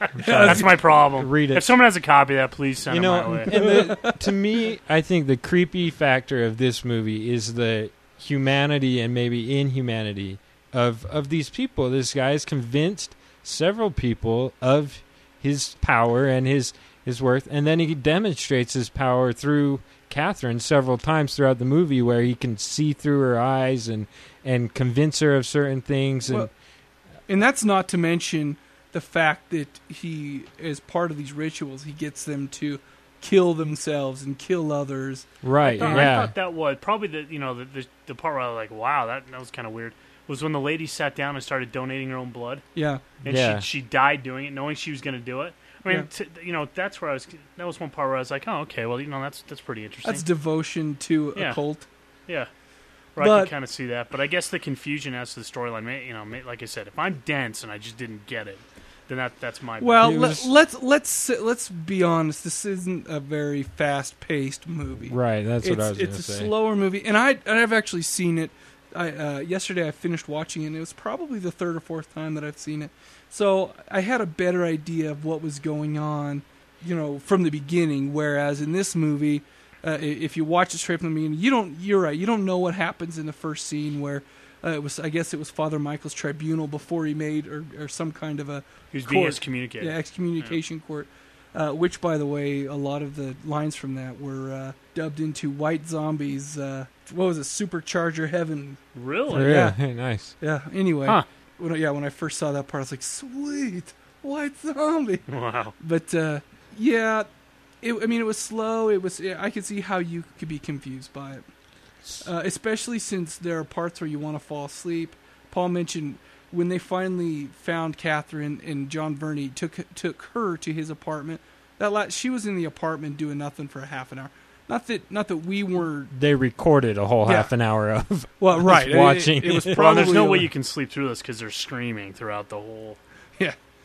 [laughs] That's my problem. Read it. If someone has a copy of that, please send you it know, my way. and the, to me, I think the creepy factor of this movie is the humanity and maybe inhumanity of of these people. This guy is convinced several people of his power and his his worth, and then he demonstrates his power through Catherine several times throughout the movie, where he can see through her eyes and and convince her of certain things. And Well, And that's not to mention the fact that he, as part of these rituals, he gets them to kill themselves and kill others. right, I thought, I thought that was probably the you know the the, the part where I was like, wow, that that was kind of weird. Was when the lady sat down and started donating her own blood, Yeah. and Yeah. she she died doing it, knowing she was going to do it. I mean, Yeah. t- you know, that's where I was. That was one part where I was like, oh, okay, well, you know, that's that's pretty interesting. That's devotion to Yeah. a cult. Yeah. Where I can kind of see that, but I guess the confusion as to the storyline, may- you know, like I said, if I'm dense and I just didn't get it, then that that's my Well, let, let's let's let's be honest. This isn't a very fast-paced movie. right. That's it's what I was going it's a say. slower movie, and I and I've actually seen it. I uh, yesterday I finished watching it. and It was probably the third or fourth time that I've seen it, so I had a better idea of what was going on, you know, from the beginning. Whereas in this movie, uh, if you watch it straight from the beginning, you don't. You're right. You don't know what happens in the first scene where. Uh, it was, I guess, it was Father Michael's tribunal before he made, or, or some kind of a He was being excommunicated. yeah, excommunication court. Uh, which, by the way, a lot of the lines from that were uh, dubbed into White Zombies. Uh, what was it? Supercharger Heaven. Really? yeah, [laughs] nice. Yeah. Anyway, Huh. when, yeah, when I first saw that part, I was like, "Sweet, White Zombie." [laughs] Wow. But uh, yeah, it, I mean, it was slow. It was. I could see how you could be confused by it, uh, especially since there are parts where you want to fall asleep. Paul mentioned when they finally found Catherine and John Verney took took her to his apartment. That la- she was in the apartment doing nothing for a half an hour. Not that not that we were They recorded a whole Yeah. half an hour of well, [laughs] right? watching It, it was probably Well, there's no way you can sleep through this because they're screaming throughout the whole.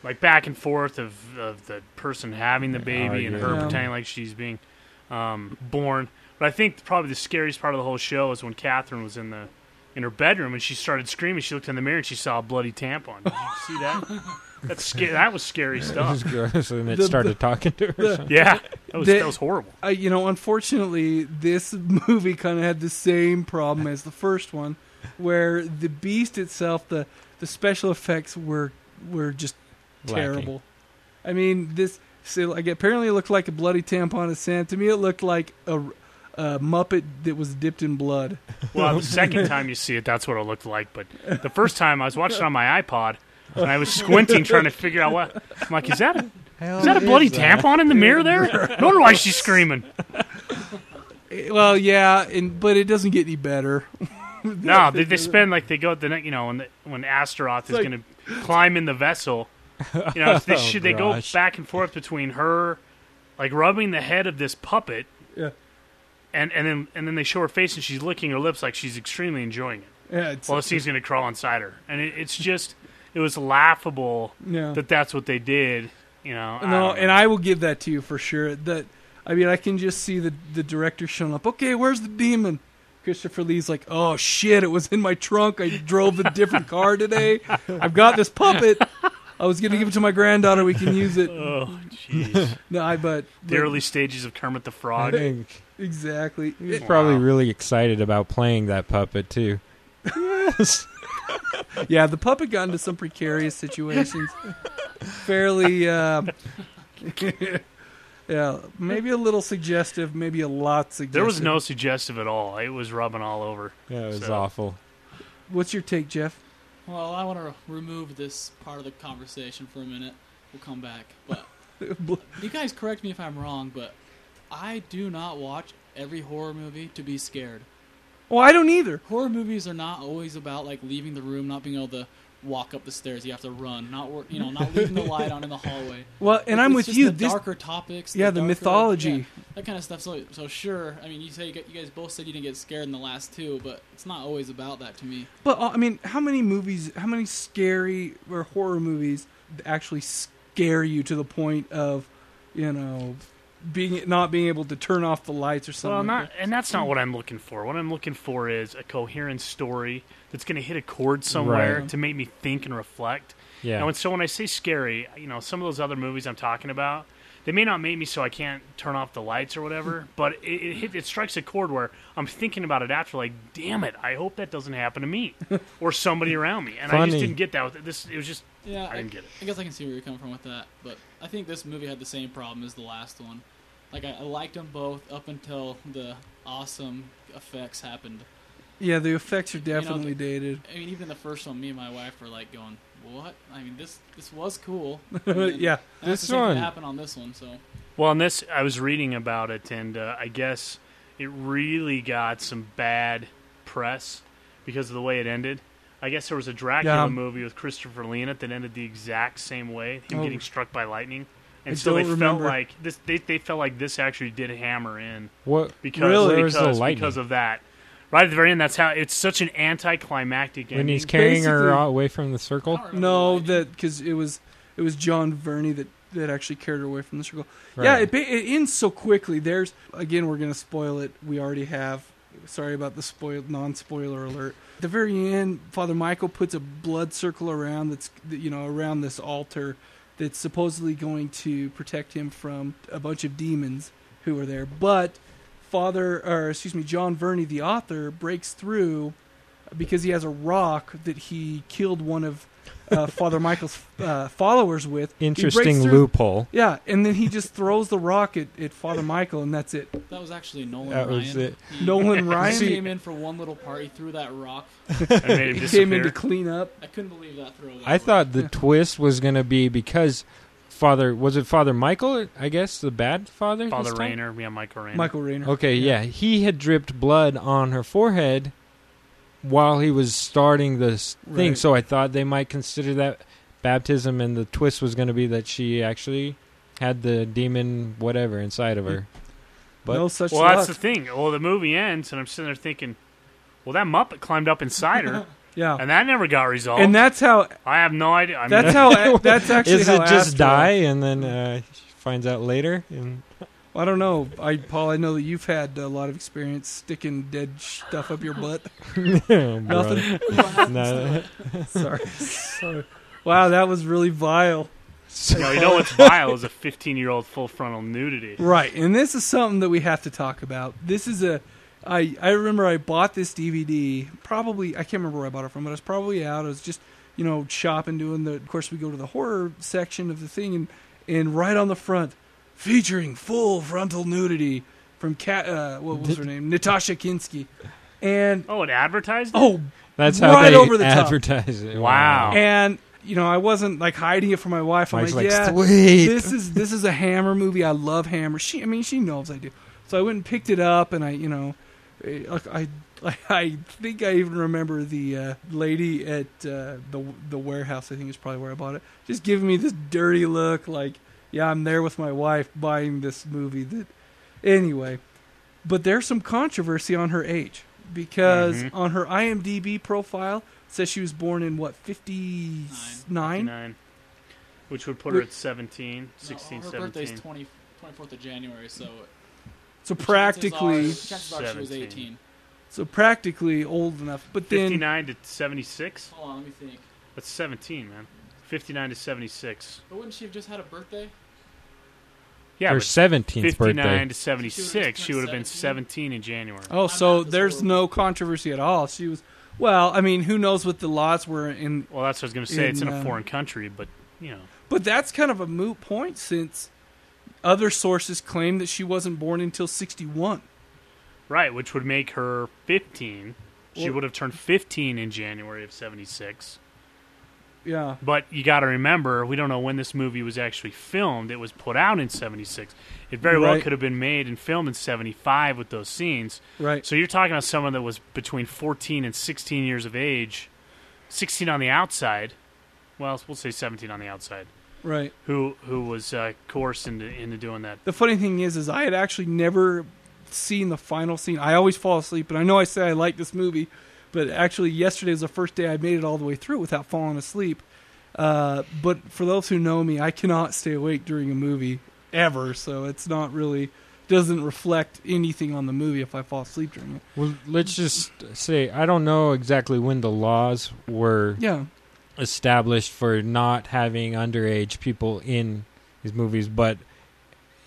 Yeah. like back and forth of, of the person having the baby and her Yeah. pretending like she's being um, born. But I think probably the scariest part of the whole show is when Catherine was in the in her bedroom and she started screaming. She looked in the mirror and she saw a bloody tampon. Did you see that? [laughs] That's sca- that was scary [laughs] It stuff. gross, and it The- started talking to her. or. Yeah, [laughs] that was The- that was horrible. uh, you know, unfortunately, this movie kind of had the same problem as the first one, where the beast itself, the the special effects were were just Lacking. Terrible. I mean, this so like apparently it looked like a bloody tampon of sand. To me, it looked like a, a Muppet that was dipped in blood. Well, the [laughs] second time you see it, that's what it looked like. But the first time I was watching it on my iPod and I was squinting trying to figure out what. I'm like, is that a, is that a bloody tampon in the mirror there? No wonder why she's screaming. Eh, Well, yeah, and but it doesn't get any better. No, they, they spend like they go the ne- you know when the, when Astaroth is like- going to climb in the vessel. You know, [laughs] they Oh, should they go gosh. back and forth between her, like rubbing the head of this puppet, Yeah, and and then and then they show her face and she's licking her lips like she's extremely enjoying it. yeah, it's, Well, this thing's going to crawl inside her, and it, it's just it was laughable yeah. that that's what they did. You know, No, don't know. and I will give that to you for sure. That I mean, I can just see the the director showing up. Okay, where's the demon? Christopher Lee's like, oh shit, it was in my trunk. I drove a different car today. I've got this puppet. I was gonna give it to my granddaughter. We can use it. [laughs] oh jeez, [laughs] No, I but, the early stages of Kermit the Frog. [laughs] exactly. he's It- probably Wow. really excited about playing that puppet too. Yes. yeah, the puppet got into some precarious situations. Fairly, uh, yeah, maybe a little suggestive, maybe a lot suggestive. There was no suggestive at all. It was rubbing all over. Yeah, it was So- awful. What's your take, Jeff? Well, I want to remove this part of the conversation for a minute. We'll come back. But [laughs] you guys correct me if I'm wrong, but I do not watch every horror movie to be scared. Well, I don't either. Horror movies are not always about like leaving the room, not being able to walk up the stairs. You have to run, not wor- you know, not leaving the light on in the hallway. Well, and I'm with you. The This darker topics. Yeah, the darker- mythology. yeah, that kind of stuff. So, so sure. I mean, you say you gu- you guys both said you didn't get scared in the last two, but it's not always about that to me. But uh, I mean, how many movies, how many scary or horror movies actually scare you to the point of, you know, being not being able to turn off the lights or something? Well, like not, and that's not what I'm looking for. What I'm looking for is a coherent story that's going to hit a chord somewhere Right. to make me think and reflect. Yeah. Now, and so when I say scary, you know, some of those other movies I'm talking about, they may not make me so I can't turn off the lights or whatever, hmm. but it it, hit, it strikes a chord where I'm thinking about it after, like, damn it, I hope that doesn't happen to me [laughs] or somebody around me. And I just didn't get that. With it. This it was just Yeah, I didn't get it. I guess I can see where you're coming from with that, but I think this movie had the same problem as the last one. Like I, I liked them both up until the awesome effects happened. yeah, the effects are know, definitely the- dated. I mean, even the first one, me and my wife were like going, "What? I mean, this this was cool." [laughs] Yeah, This one- happened on this one. So Well, on this, I was reading about it, and uh, I guess it really got some bad press because of the way it ended. I guess there was a Dracula Yeah. movie with Christopher Lee in it that ended the exact same way, him Oh. getting struck by lightning. And I so they don't felt like this. They, they felt like this actually did hammer in what? because Really? Where was the because, because of that. Right at the very end, that's how it's such an anticlimactic When ending. he's carrying her Basically- away from the circle. no, that because it was it was John Verney that that actually carried her away from the circle. Right. Yeah, it, ba- it ends so quickly. There's again, we're gonna spoil it. We already have. Sorry about the spoiled non-spoiler alert. At the very end, Father Michael puts a blood circle around that's you know around this altar that's supposedly going to protect him from a bunch of demons who are there. But Father, or excuse me, John Verney, the author, breaks through because he has a rock that he killed one of uh, [laughs] Father Michael's uh, followers with. Interesting loophole. Yeah, and then he just throws the rock at, at Father Michael, and that's it. that was actually Nolan That Ryan. was it. He, Nolan he Ryan came in for one little part. He threw that rock. [laughs] and made him he came in to clean up. I couldn't believe that throwaway. I thought the Yeah. twist was going to be because Father was it Father Michael? I guess the bad father. this Father time? Rayner, yeah, Michael Rayner. Michael Rayner. Okay, yeah. he had dripped blood on her forehead while he was starting this thing. Right. So I thought they might consider that baptism, and the twist was going to be that she actually had the demon whatever inside of her. But no such Well, luck. that's the thing. Well, the movie ends, and I'm sitting there thinking, well, that Muppet climbed up inside her. [laughs] Yeah, and that never got resolved. and that's how I have no idea. I mean, [laughs] that's how that's actually Is how it just Astro- die and then uh, finds out later? And I don't know. I Paul, I know that you've had a lot of experience sticking dead stuff up your butt. [laughs] Nothing. [laughs] Nothing. No. Sorry. Sorry. Wow, that was really vile. you know, you know what's vile is a 15 year old full frontal nudity. Right, and this is something that we have to talk about. This is a, I I remember I bought this DVD. Probably I can't remember where I bought it from, but I was probably out. I was just you know shopping, doing the. Of course, we go to the horror section of the thing, and and right on the front, featuring full frontal nudity from Cat. Uh, what was her [laughs] name? Natasha Kinski, and Oh, it advertised. it? oh, That's how Right they over the top. advertise it. Wow. and you know I wasn't like hiding it from my wife. I'm Mike's like, like, yeah, sweet. this is this is a Hammer movie. I love Hammer. She, I mean, she knows I do. So I went and picked it up, and I, you know, eh, like I, [laughs] I think I even remember the uh, lady at uh, the the warehouse. I think is probably where I bought it. Just giving me this dirty look, like, yeah, I'm there with my wife buying this movie. That, anyway, but there's some controversy on her age because Mhm. on her IMDb profile it says she was born in what 59 59, which would put her at 17, 16, no, her 17. birthday's 20, 24th of January, so so practically are, she was 17. 18. So practically old enough, but then 59 to 76? Hold on, let me think. That's 17, man. 59 to 76. But wouldn't she have just had a birthday? Yeah, Her but 17th 59 birthday. to 76. She would have been 17 in January. oh, so there's old. no controversy at all. She was well. I mean, who knows what the laws were in? Well, that's what I was going to say. it's in In, a uh, foreign country, but, you know. But that's kind of a moot point since other sources claim that she wasn't born until 61. Right, which would make her 15. She Well- would have turned 15 in January of 76. Yeah, But you got to remember, we don't know when this movie was actually filmed. It was put out in 76. It very well could have been made and filmed in 75 with those scenes. right. So you're talking about someone that was between 14 and 16 years of age, 16 on the outside. Well, we'll say 17 on the outside. Right. Who who was uh, coerced into into doing that? The funny thing is, is I had actually never seen the final scene. I always fall asleep, and I know I say I like this movie, but actually yesterday was the first day I made it all the way through without falling asleep. Uh, but for those who know me, I cannot stay awake during a movie ever, so it's not really doesn't reflect anything on the movie if I fall asleep during it. Well, let's just say I don't know exactly when the laws were Yeah, established for not having underage people in these movies, but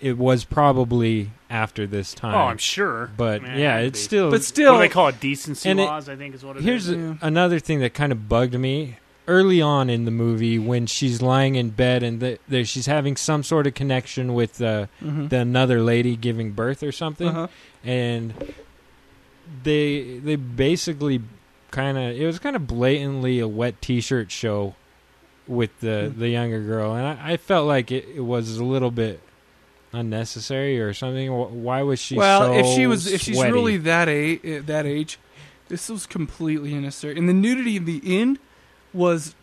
it was probably after this time. Oh, I'm sure. But I mean, it yeah, it's be. still. but What still, do they call it? Decency And it- laws, I think is what it is. Here's a- Yeah. another thing that kind of bugged me early on in the movie when she's lying in bed and the, the, she's having some sort of connection with uh, Mhm. the another lady giving birth or something, Uh-huh. and they they basically kind of it was kind of blatantly a wet T-shirt show with the Hmm. the younger girl, and I, I felt like it, it was a little bit unnecessary or something. Why was she? well, so if she was, if she's sweaty? really that age, that age, this was completely unnecessary. And the nudity in the end was,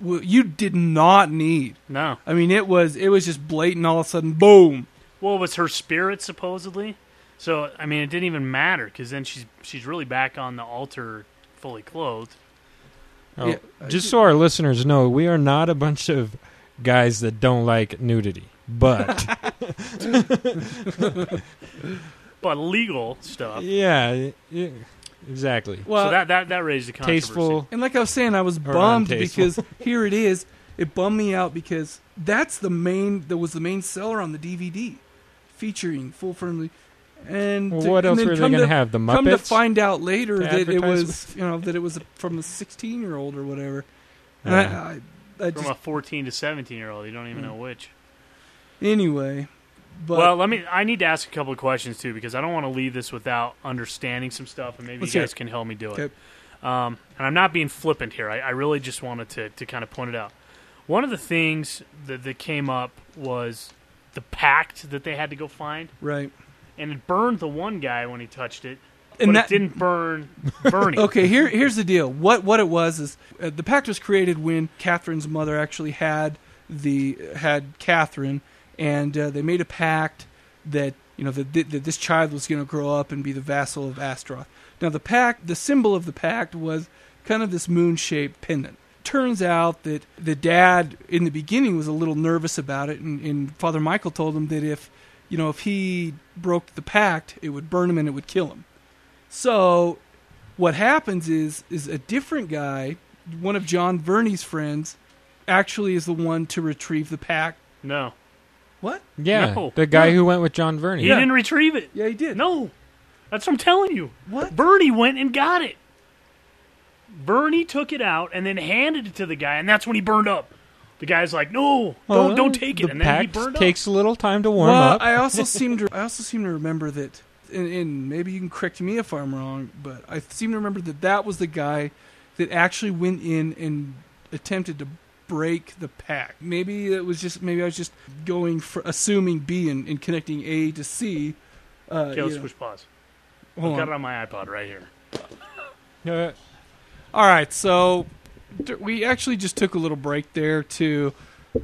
well, you did not need. no. I mean, it was it was just blatant. All of a sudden, boom. Well, it was her spirit supposedly. So I mean, it didn't even matter because then she's she's really back on the altar, fully clothed. Oh, Yeah, just so our listeners know, we are not a bunch of guys that don't like nudity, but [laughs] But legal stuff. yeah, yeah, exactly. Well, so that that that raised the controversy. Tasteful. and like I was saying, I was bummed because here it is. It bummed me out because that's the main. That was the main seller on the DVD, featuring full firmly. And Well, what and else then were they come going to to have? The Come to find out later that it advertise was, you know, that it was from a 16 year old or whatever. And Yeah. I, I, I from just, a 14 to 17 year old, you don't even Mm. know which. anyway. But well, let me. I need to ask a couple of questions too because I don't want to leave this without understanding some stuff, and maybe you hear guys can help me do it. Okay. Um, and I'm not being flippant here. I, I really just wanted to to kind of point it out. One of the things that, that came up was the pact that they had to go find, right. And it burned the one guy when he touched it, And but that, it didn't burn Verney. [laughs] Okay, here here's the deal. What what it was is uh, the pact was created when Catherine's mother actually had the had Catherine, and uh, they made a pact that you know that, that this child was going to grow up and be the vassal of Astaroth. Now the pact, the symbol of the pact was kind of this moon shaped pendant. Turns out that the dad in the beginning was a little nervous about it, and, and Father Michael told him that if you know if he broke the pact, it would burn him and it would kill him. So what happens is is a different guy, one of John Verney's friends, actually is the one to retrieve the pact. No, What? Yeah, No. the guy Yeah. who went with John Verney. he didn't retrieve it. Yeah, he did. No, that's what I'm telling you. What? Verney went and got it. Verney took it out and then handed it to the guy, and that's when he burned up. The guy's like, "No, don't, Well, don't take it," The and then he pact burned takes a little time to warm well, up. I also [laughs] seem to I also seem to remember that, and, and maybe you can correct me if I'm wrong, but I seem to remember that that was the guy that actually went in and attempted to break the pack. Maybe it was just maybe I was just going for assuming B and, and connecting A to C. Uh, up. Okay, let's know. push pause. Hold I've on. got it on my iPod right here. Uh, [laughs] All right, so d- we actually just took a little break there to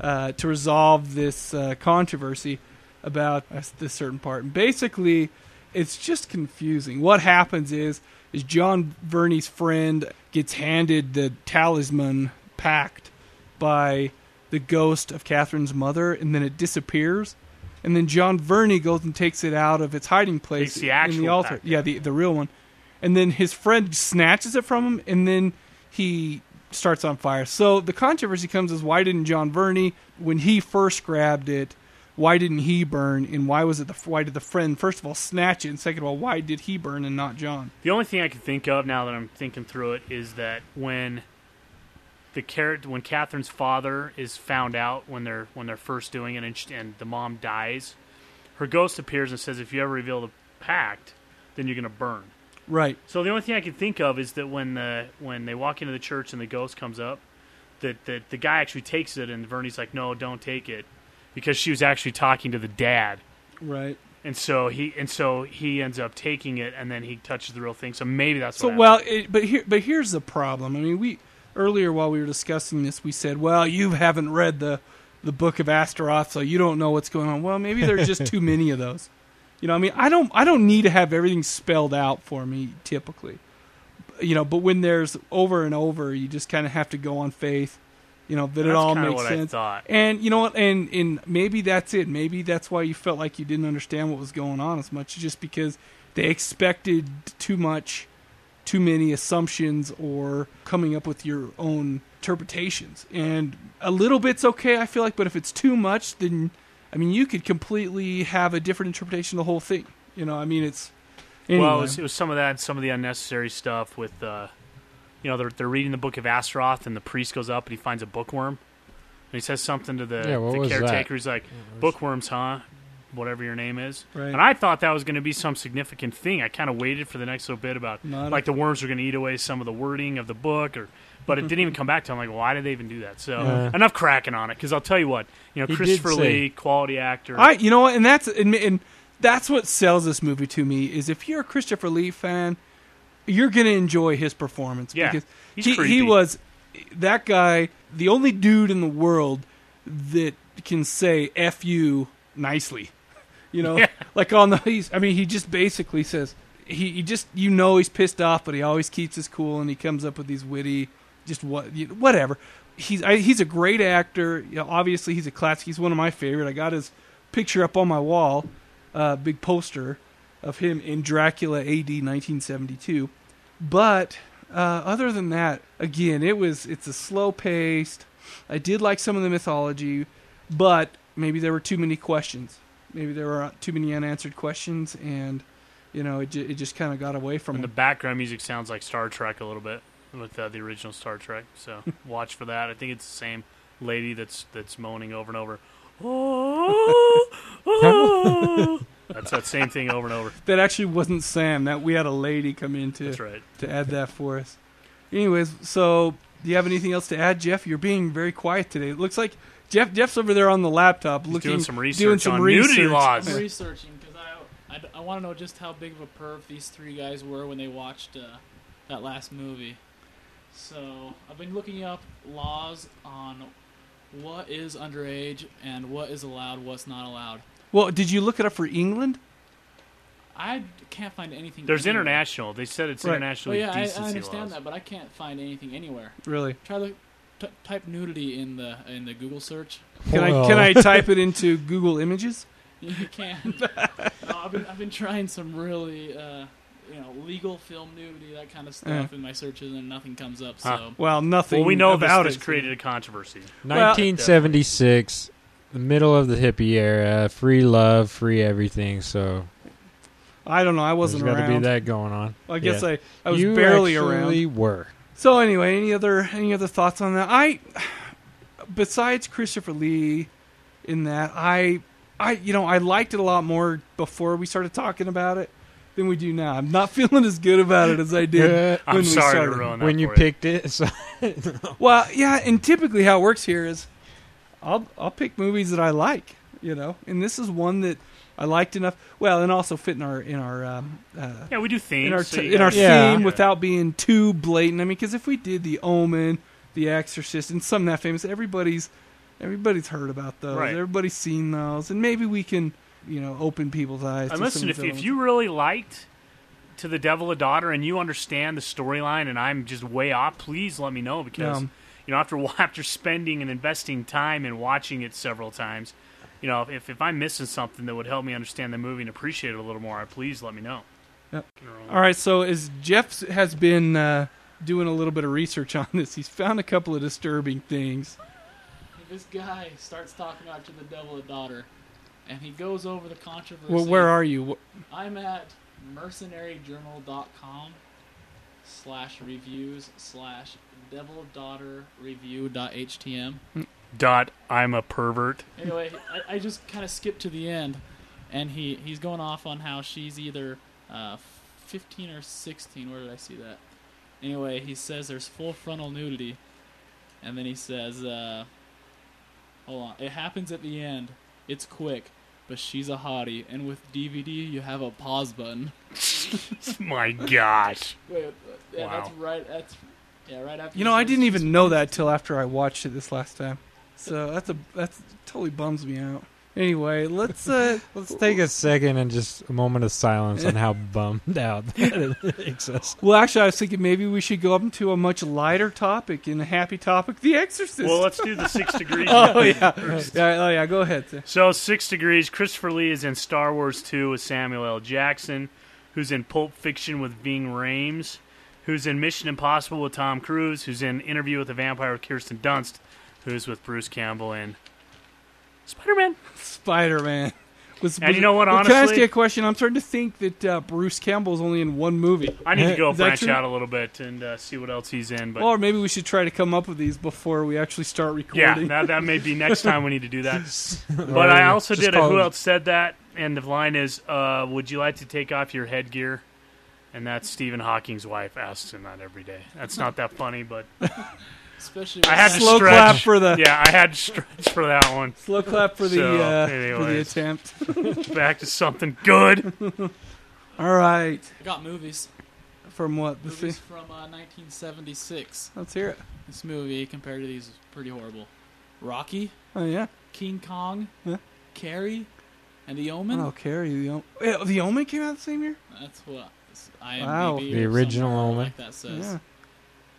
uh, to resolve this uh, controversy about uh, this certain part. And basically, it's just confusing. What happens is is John Verney's friend gets handed the talisman pact by the ghost of Catherine's mother, and then it disappears. And then John Verney goes and takes it out of its hiding place the in the altar. pact. Yeah, the the real one. And then his friend snatches it from him, and then he starts on fire. So the controversy comes is why didn't John Verney, when he first grabbed it, why didn't he burn, and why was it the why did the friend first of all snatch it, and second of all why did he burn and not John? The only thing I can think of now that I'm thinking through it is that when the character, when Catherine's father is found out when they're when they're first doing it, and, sh- and the mom dies, her ghost appears and says, "If you ever reveal the pact, then you're gonna burn." Right. So the only thing I can think of is that when the when they walk into the church and the ghost comes up, that that the guy actually takes it, and Verney's like, "No, don't take it," because she was actually talking to the dad. Right. And so he and so he ends up taking it, and then he touches the real thing. So maybe that's So what well, it, but here, but here's the problem. I mean, we earlier while we were discussing this, we said, well, you haven't read the the book of Astaroth, so you don't know what's going on. Well, maybe there's just too many of those. You know, I mean, I don't, I don't need to have everything spelled out for me typically. You know, but when there's over and over, you just kind of have to go on faith. You know that it all makes sense. And you know what? And and maybe that's it. Maybe that's why you felt like you didn't understand what was going on as much, just because they expected too much, too many assumptions, or coming up with your own interpretations. And a little bit's okay, I feel like, but if it's too much, then I mean, you could completely have a different interpretation of the whole thing. You know, I mean, it's anyway. Well, it was, it was some of that, and some of the unnecessary stuff with, uh, you know, they're they're reading the book of Astaroth, and the priest goes up and he finds a bookworm, and he says something to the, Yeah, the was that? caretaker. He's like, "Bookworms, huh? Whatever your name is." Right. And I thought that was going to be some significant thing. I kind of waited for the next little bit about Not like the worms were going to eat away some of the wording of the book, or. But it [laughs] didn't even come back to. I'm like, why did they even do that? So Yeah. enough cracking on it, because I'll tell you what, you know, He Christopher Lee, quality actor. I, you know what, and that's and, and that's what sells this movie to me is if you're a Christopher Lee fan, you're gonna enjoy his performance Yeah, because he, he was that guy, the only dude in the world that can say "f you" nicely. You know, Yeah. like on the he's. I mean, he just basically says he, he just you know he's pissed off, but he always keeps his cool and he comes up with these witty, just what whatever. He's I, he's a great actor. You know, obviously, he's a classic. He's one of my favorite. I got his picture up on my wall, uh, big poster of him in Dracula AD 1972. But uh, other than that, again, it was it's a slow paced. I did like some of the mythology, but maybe there were too many questions. Maybe there were too many unanswered questions, and you know, it, it just kind of got away from And the background music sounds like Star Trek a little bit with uh, the original Star Trek. So [laughs] watch for that. I think it's the same lady that's that's moaning over and over. Oh, oh. that's that same thing over and over. [laughs] That actually wasn't Sam. That we had a lady come in to That's right. to add that for us. Anyways, so do you have anything else to add, Jeff? You're being very quiet today. It looks like Jeff Jeff's over there on the laptop He's looking doing some research doing some on research. nudity laws. I'm [laughs] researching because I, I, want to know just how big of a perv these three guys were when they watched uh, that last movie. So I've been looking up laws on what is underage and what is allowed, what's not allowed. Well, did you look it up for England? I can't find anything. There's anywhere. international. They said it's Right. Oh internationally yeah, I, decency I understand laws. that, but I can't find anything anywhere. Really? Try to t- type nudity in the in the Google search. Can Well. I can I [laughs] type it into Google Images? You can. [laughs] no, I've been I've been trying some really uh, you know legal film nudity that kind of stuff in my searches and nothing comes up. So Huh. Well, nothing. Well, we know about has created a controversy. 1976, the middle of the hippie era, free love, free everything. So I don't know. I there's wasn't got to around. be that going on. I guess Yeah. I I was you barely actually around. Were So anyway, any other any other thoughts on that? I besides Christopher Lee in that I I you know I liked it a lot more before we started talking about it than we do now. I'm not [laughs] feeling as good about it as I did I'm when we sorry to started. ruin that when you for picked it. So [laughs] Well, yeah, and typically how it works here is I'll I'll pick movies that I like, you know, and this is one that I liked enough. Well, and also fit in our in our um, uh, Yeah, we do themes. in our so t- you in our gotta- Yeah. theme without being too blatant. I mean, because if we did The Omen, The Exorcist, and some that famous, everybody's everybody's heard about those. Right. Everybody's seen those, and maybe we can you know open people's eyes. And to listen, some if, if you really liked To the Devil a Daughter and you understand the storyline and I'm just way off, please let me know because Yeah. you know after [laughs] after spending and investing time and watching it several times, you know if if I'm missing something that would help me understand the movie and appreciate it a little more, please let me know. Yep. All right, so as Jeff has been uh, doing a little bit of research on this, he's found a couple of disturbing things. this guy starts talking about to the devil a daughter, and he goes over the controversy. Well, where are you? I'm at mercenaryjournal.com slash reviews slash devil daughter review dot htm. Dot. I'm a pervert. Anyway, I, I just kind of skipped to the end, and he, he's going off on how she's either uh, 15 or 16. Where did I see that? Anyway, he says there's full frontal nudity, and then he says, uh, hold on, it happens at the end. It's quick, but she's a hottie, and with DVD you have a pause button. [laughs] My gosh. [laughs] Wait, yeah, Wow. that's right. That's yeah, right after. You know, I didn't even know that till after I watched it this last time. So that's a that's totally bums me out. Anyway, let's uh let's take a second and just a moment of silence on how [laughs] bummed out that it [laughs] makes us. Well, actually, I was thinking maybe we should go up to a much lighter topic and a happy topic, The Exorcist. Well, let's do the six degrees. [laughs] oh yeah. yeah, oh yeah. Go ahead. Sir. So six degrees. Christopher Lee is in Star Wars 2 with Samuel L. Jackson, who's in Pulp Fiction with Ving Rhames, who's in Mission Impossible with Tom Cruise, who's in Interview with the Vampire with Kirsten Dunst, who's with Bruce Campbell in Spider Man. Spider Man. Was, And was- you know what, well, Can I ask you a question? I'm starting to think that uh, Bruce Campbell is only in one movie. I need to go Is that branch out a little bit and uh, see what else he's in. But or maybe we should try to come up with these before we actually start yeah, recording. that, that may be [laughs] next time we need to do that. Or [laughs] But I also just did a Who it- Else Said That? And the line is, uh, Would you like to take off your headgear? And that's Stephen Hawking's wife asks him that every day. That's not that funny, but [laughs] especially. I had that- to Slow stretch. clap for the yeah, I had to stretch for that one. slow clap for the So, uh, for the attempt. [laughs] Back to something good. [laughs] All right. I got movies. From what? The Movies thing? from uh, 1976. Let's hear it. This movie compared to these is pretty horrible. Rocky, Oh yeah. King Kong, Yeah. Carrie, and The Omen. Oh, Carrie. The Omen. Wait, the Omen came out the same year. That's what IMDb Wow. or The original Omen. like that says. Yeah.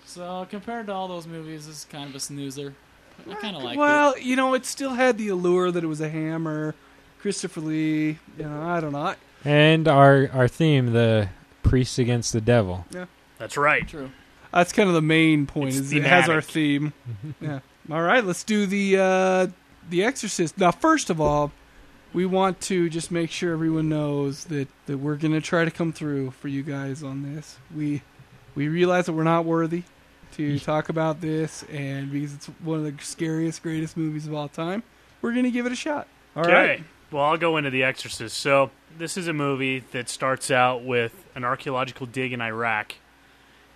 So compared to all those movies, this is kind of a snoozer. I kind of like it. well, you know, it still had the allure that it was a hammer. Christopher Lee. You know, I don't know. And our our theme, the priest against the devil. Yeah, that's right. True. That's kind of the main point. It's is it has our theme. yeah. All right, let's do the uh, the Exorcist. Now, first of all, we want to just make sure everyone knows that that we're going to try to come through for you guys on this. We we realize that we're not worthy to mm. talk about this, and because it's one of the scariest, greatest movies of all time, we're going to give it a shot. All Okay. right. Well, I'll go into The Exorcist. So, this is a movie that starts out with an archaeological dig in Iraq,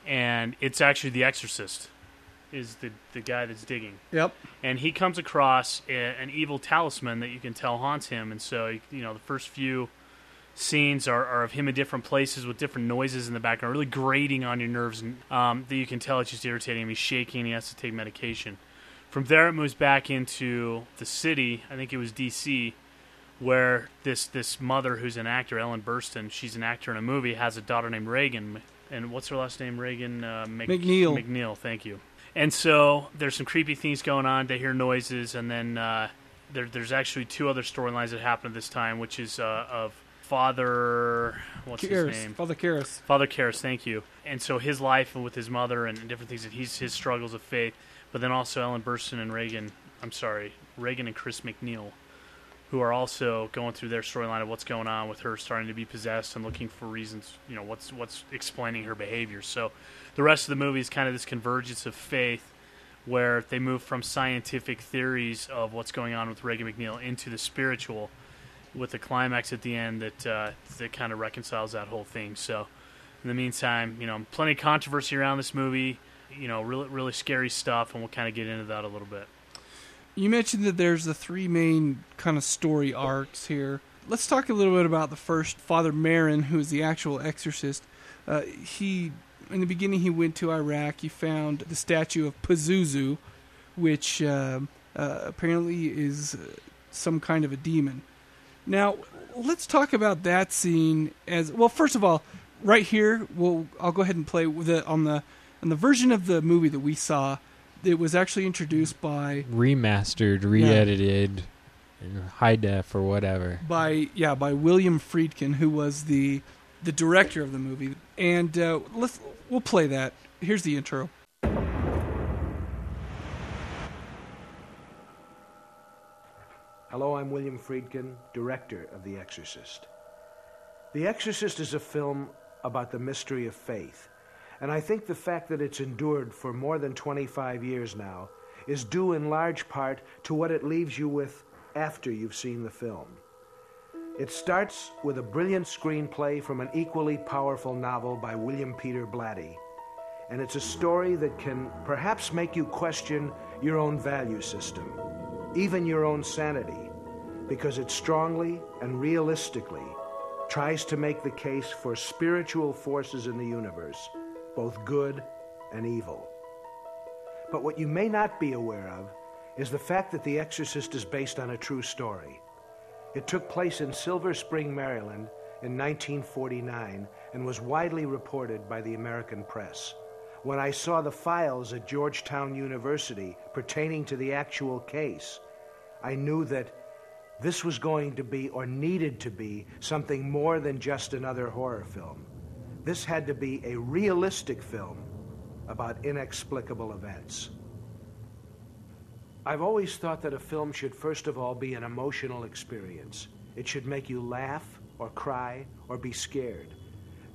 and it's actually The Exorcist, is the the guy that's digging. Yep. and he comes across a, an evil talisman that you can tell haunts him. And so, you know, the first few scenes are, are of him in different places with different noises in the background, really grating on your nerves. And um, that you can tell it's just irritating him. He's shaking. He has to take medication. From there, it moves back into the city. I think it was D.C., where this this mother who's an actor, Ellen Burstyn, she's an actor in a movie, has a daughter named Regan, and what's her last name? Regan uh, Mc- MacNeil. MacNeil, thank you. And so there's some creepy things going on. They hear noises, and then uh, there, there's actually two other storylines that happen at this time, which is uh, of Father, what's Karras, his name? Father Karras. Father Karras, thank you. And so his life with his mother and different things that he's his struggles of faith, but then also Ellen Burstyn and Regan. I'm sorry, Regan and Chris MacNeil, who are also going through their storyline of what's going on with her starting to be possessed and looking for reasons. You know, what's what's explaining her behavior. So the rest of the movie is kind of this convergence of faith. Where they move from scientific theories of what's going on with Regan MacNeil into the spiritual, with the climax at the end that uh, that kind of reconciles that whole thing. So, in the meantime, you know, plenty of controversy around this movie. You know, really really scary stuff, and we'll kind of get into that a little bit. You mentioned that there's the three main kind of story arcs here. Let's talk a little bit about the first, Father Merrin, who is the actual exorcist. Uh, he, in the beginning, he went to Iraq. He found the statue of Pazuzu, which uh, uh, apparently is uh, some kind of a demon. Now, let's talk about that scene as well. First of all, right here, we'll I'll go ahead and play with it on the on the version of the movie that we saw. It was actually introduced by Remastered, re-edited, high def or whatever. by yeah by William Friedkin, who was the the director of the movie. And uh, let's we'll play that. Here's the intro. Hello, I'm William Friedkin, director of The Exorcist. The Exorcist is a film about the mystery of faith, and I think the fact that it's endured for more than 25 years now is due in large part to what it leaves you with after you've seen the film. It starts with a brilliant screenplay from an equally powerful novel by William Peter Blatty, and it's a story that can perhaps make you question your own value system even your own sanity, because it strongly and realistically tries to make the case for spiritual forces in the universe, both good and evil. But what you may not be aware of is the fact that The Exorcist is based on a true story. It took place in Silver Spring, Maryland in 1949 and was widely reported by the American press. When I saw the files at Georgetown University pertaining to the actual case, I knew that this was going to be, or needed to be, something more than just another horror film. This had to be a realistic film about inexplicable events. I've always thought that a film should first of all be an emotional experience. It should make you laugh, or cry, or be scared.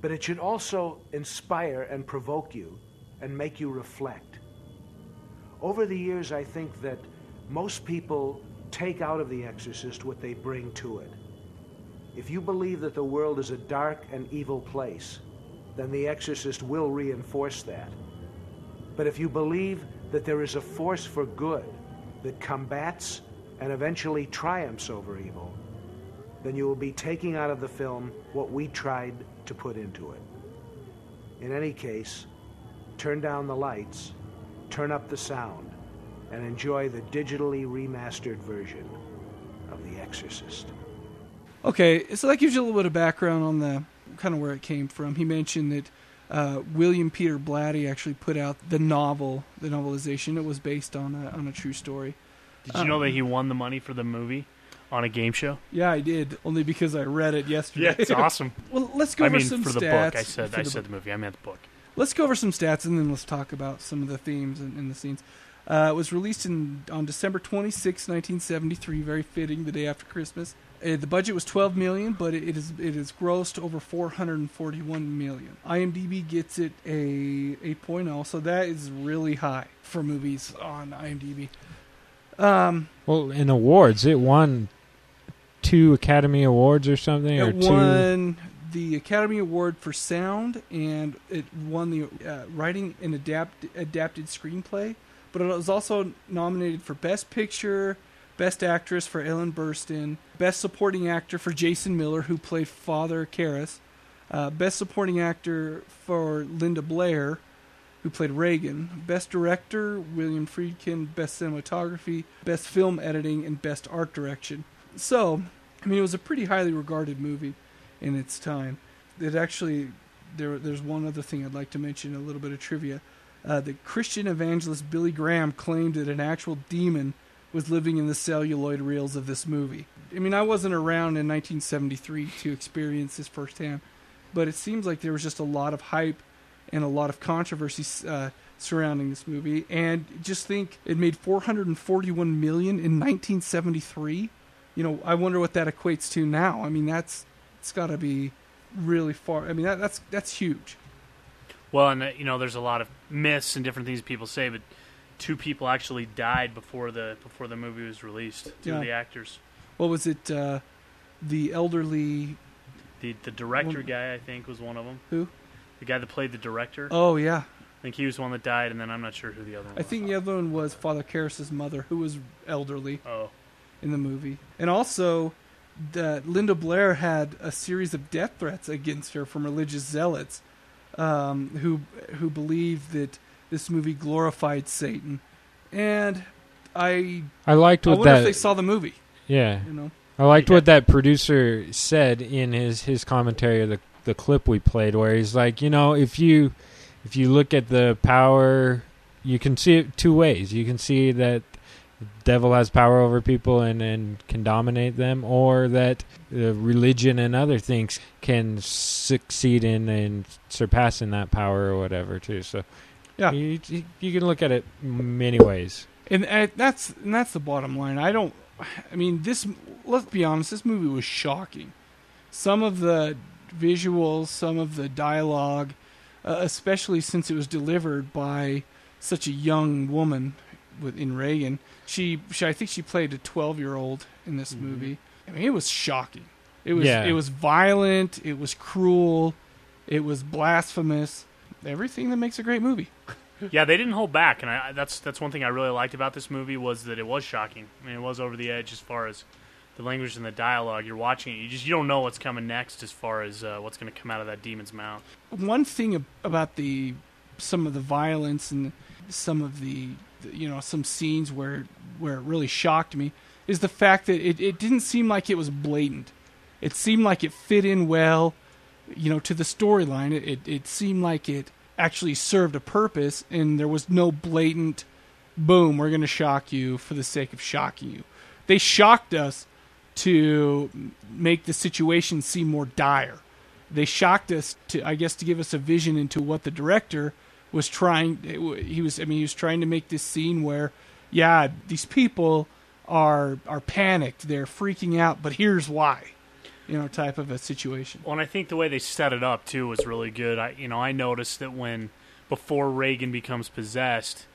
But it should also inspire and provoke you and make you reflect. Over the years, I think that most people take out of The Exorcist what they bring to it. If you believe that the world is a dark and evil place, then The Exorcist will reinforce that. But if you believe that there is a force for good that combats and eventually triumphs over evil, then you will be taking out of the film what we tried to put into it. In any case, turn down the lights, turn up the sound, and enjoy the digitally remastered version of The Exorcist. Okay, so that gives you a little bit of background on the kind of where it came from. He mentioned that uh, William Peter Blatty actually put out the novel, the novelization. It was based on a, on a true story. Did you know that he won the money for the movie on a game show? Yeah, I did only because I read it yesterday. Yeah, it's awesome. [laughs] well, let's go I over mean, some for the book, I said for I the said book. the movie. I meant the book. Let's go over some stats and then let's talk about some of the themes and, and the scenes. Uh, it was released in on December 26, 1973, very fitting, the day after Christmas. Uh, the budget was 12 million, but it, it is it is grossed over 441 million. IMDb gets it a 8.0, so that is really high for movies on IMDb. Um, Well, in awards, it won two Academy Awards or something, or it two. The Academy Award for sound, and it won the uh, writing and adapt adapted screenplay. But it was also nominated for Best Picture, Best Actress for Ellen Burstyn, Best Supporting Actor for Jason Miller, who played Father Karras, uh, Best Supporting Actor for Linda Blair, who played Regan, Best Director William Friedkin, Best Cinematography, Best Film Editing, and Best Art Direction. So, I mean, it was a pretty highly regarded movie in its time. It actually there there's one other thing I'd like to mention, a little bit of trivia. Uh, the Christian evangelist Billy Graham claimed that an actual demon was living in the celluloid reels of this movie. I mean, I wasn't around in 1973 to experience this firsthand, but it seems like there was just a lot of hype and a lot of controversy uh, surrounding this movie. And just think, it made 441 million in 1973. You know, I wonder what that equates to now. I mean, that's it's got to be really far. I mean, that, that's that's huge. Well, and uh, you know, there's a lot of myths and different things people say, but two people actually died before the before the movie was released. Two Yeah. of the actors. What was it? Uh, the elderly. The the director One- guy, I think, was one of them. Who? The guy that played the director. Oh yeah, I think he was the one that died, and then I'm not sure who the other one I was. think the other one was Father Karras's mother, who was elderly Oh, in the movie, and also that Linda Blair had a series of death threats against her from religious zealots, um, who who believed that this movie glorified Satan, and I I liked I what wonder that. if they saw the movie. yeah, You know, I liked Yeah. what that producer said in his his commentary of the the clip we played, where he's like, you know, if you if you look at the power, you can see it two ways. You can see that the devil has power over people and and can dominate them, or that uh, religion and other things can succeed in and surpassing that power or whatever too. So Yeah. you, you, can look at it many ways. and, and that's and that's the bottom line. I don't. [sighs] I mean, this. Let's be honest. This movie was shocking. Some of the visuals, some of the dialogue, uh, especially since it was delivered by such a young woman with in Regan. She, she I think she played a 12-year-old in this movie. I mean, it was shocking. It was Yeah. it was violent, it was cruel, it was blasphemous. Everything that makes a great movie. [laughs] yeah, they didn't hold back, and I, that's that's one thing I really liked about this movie was that it was shocking. I mean, it was over the edge as far as the language and the dialogue. You're watching it, you just you don't know what's coming next as far as uh, what's going to come out of that demon's mouth. one thing about the some of the violence and some of the you know some scenes where where it really shocked me is the fact that it, it didn't seem like it was blatant. It seemed like it fit in well, you know, to the storyline. It, it it seemed like it actually served a purpose, and there was no blatant, boom, we're going to shock you for the sake of shocking you. They shocked us to make the situation seem more dire they shocked us to i guess to give us a vision into what the director was trying he was i mean he was trying to make this scene where yeah these people are are panicked they're freaking out but here's why you know type of a situation Well, and I think the way they set it up too was really good. I, you know, I noticed that when before Regan becomes possessed,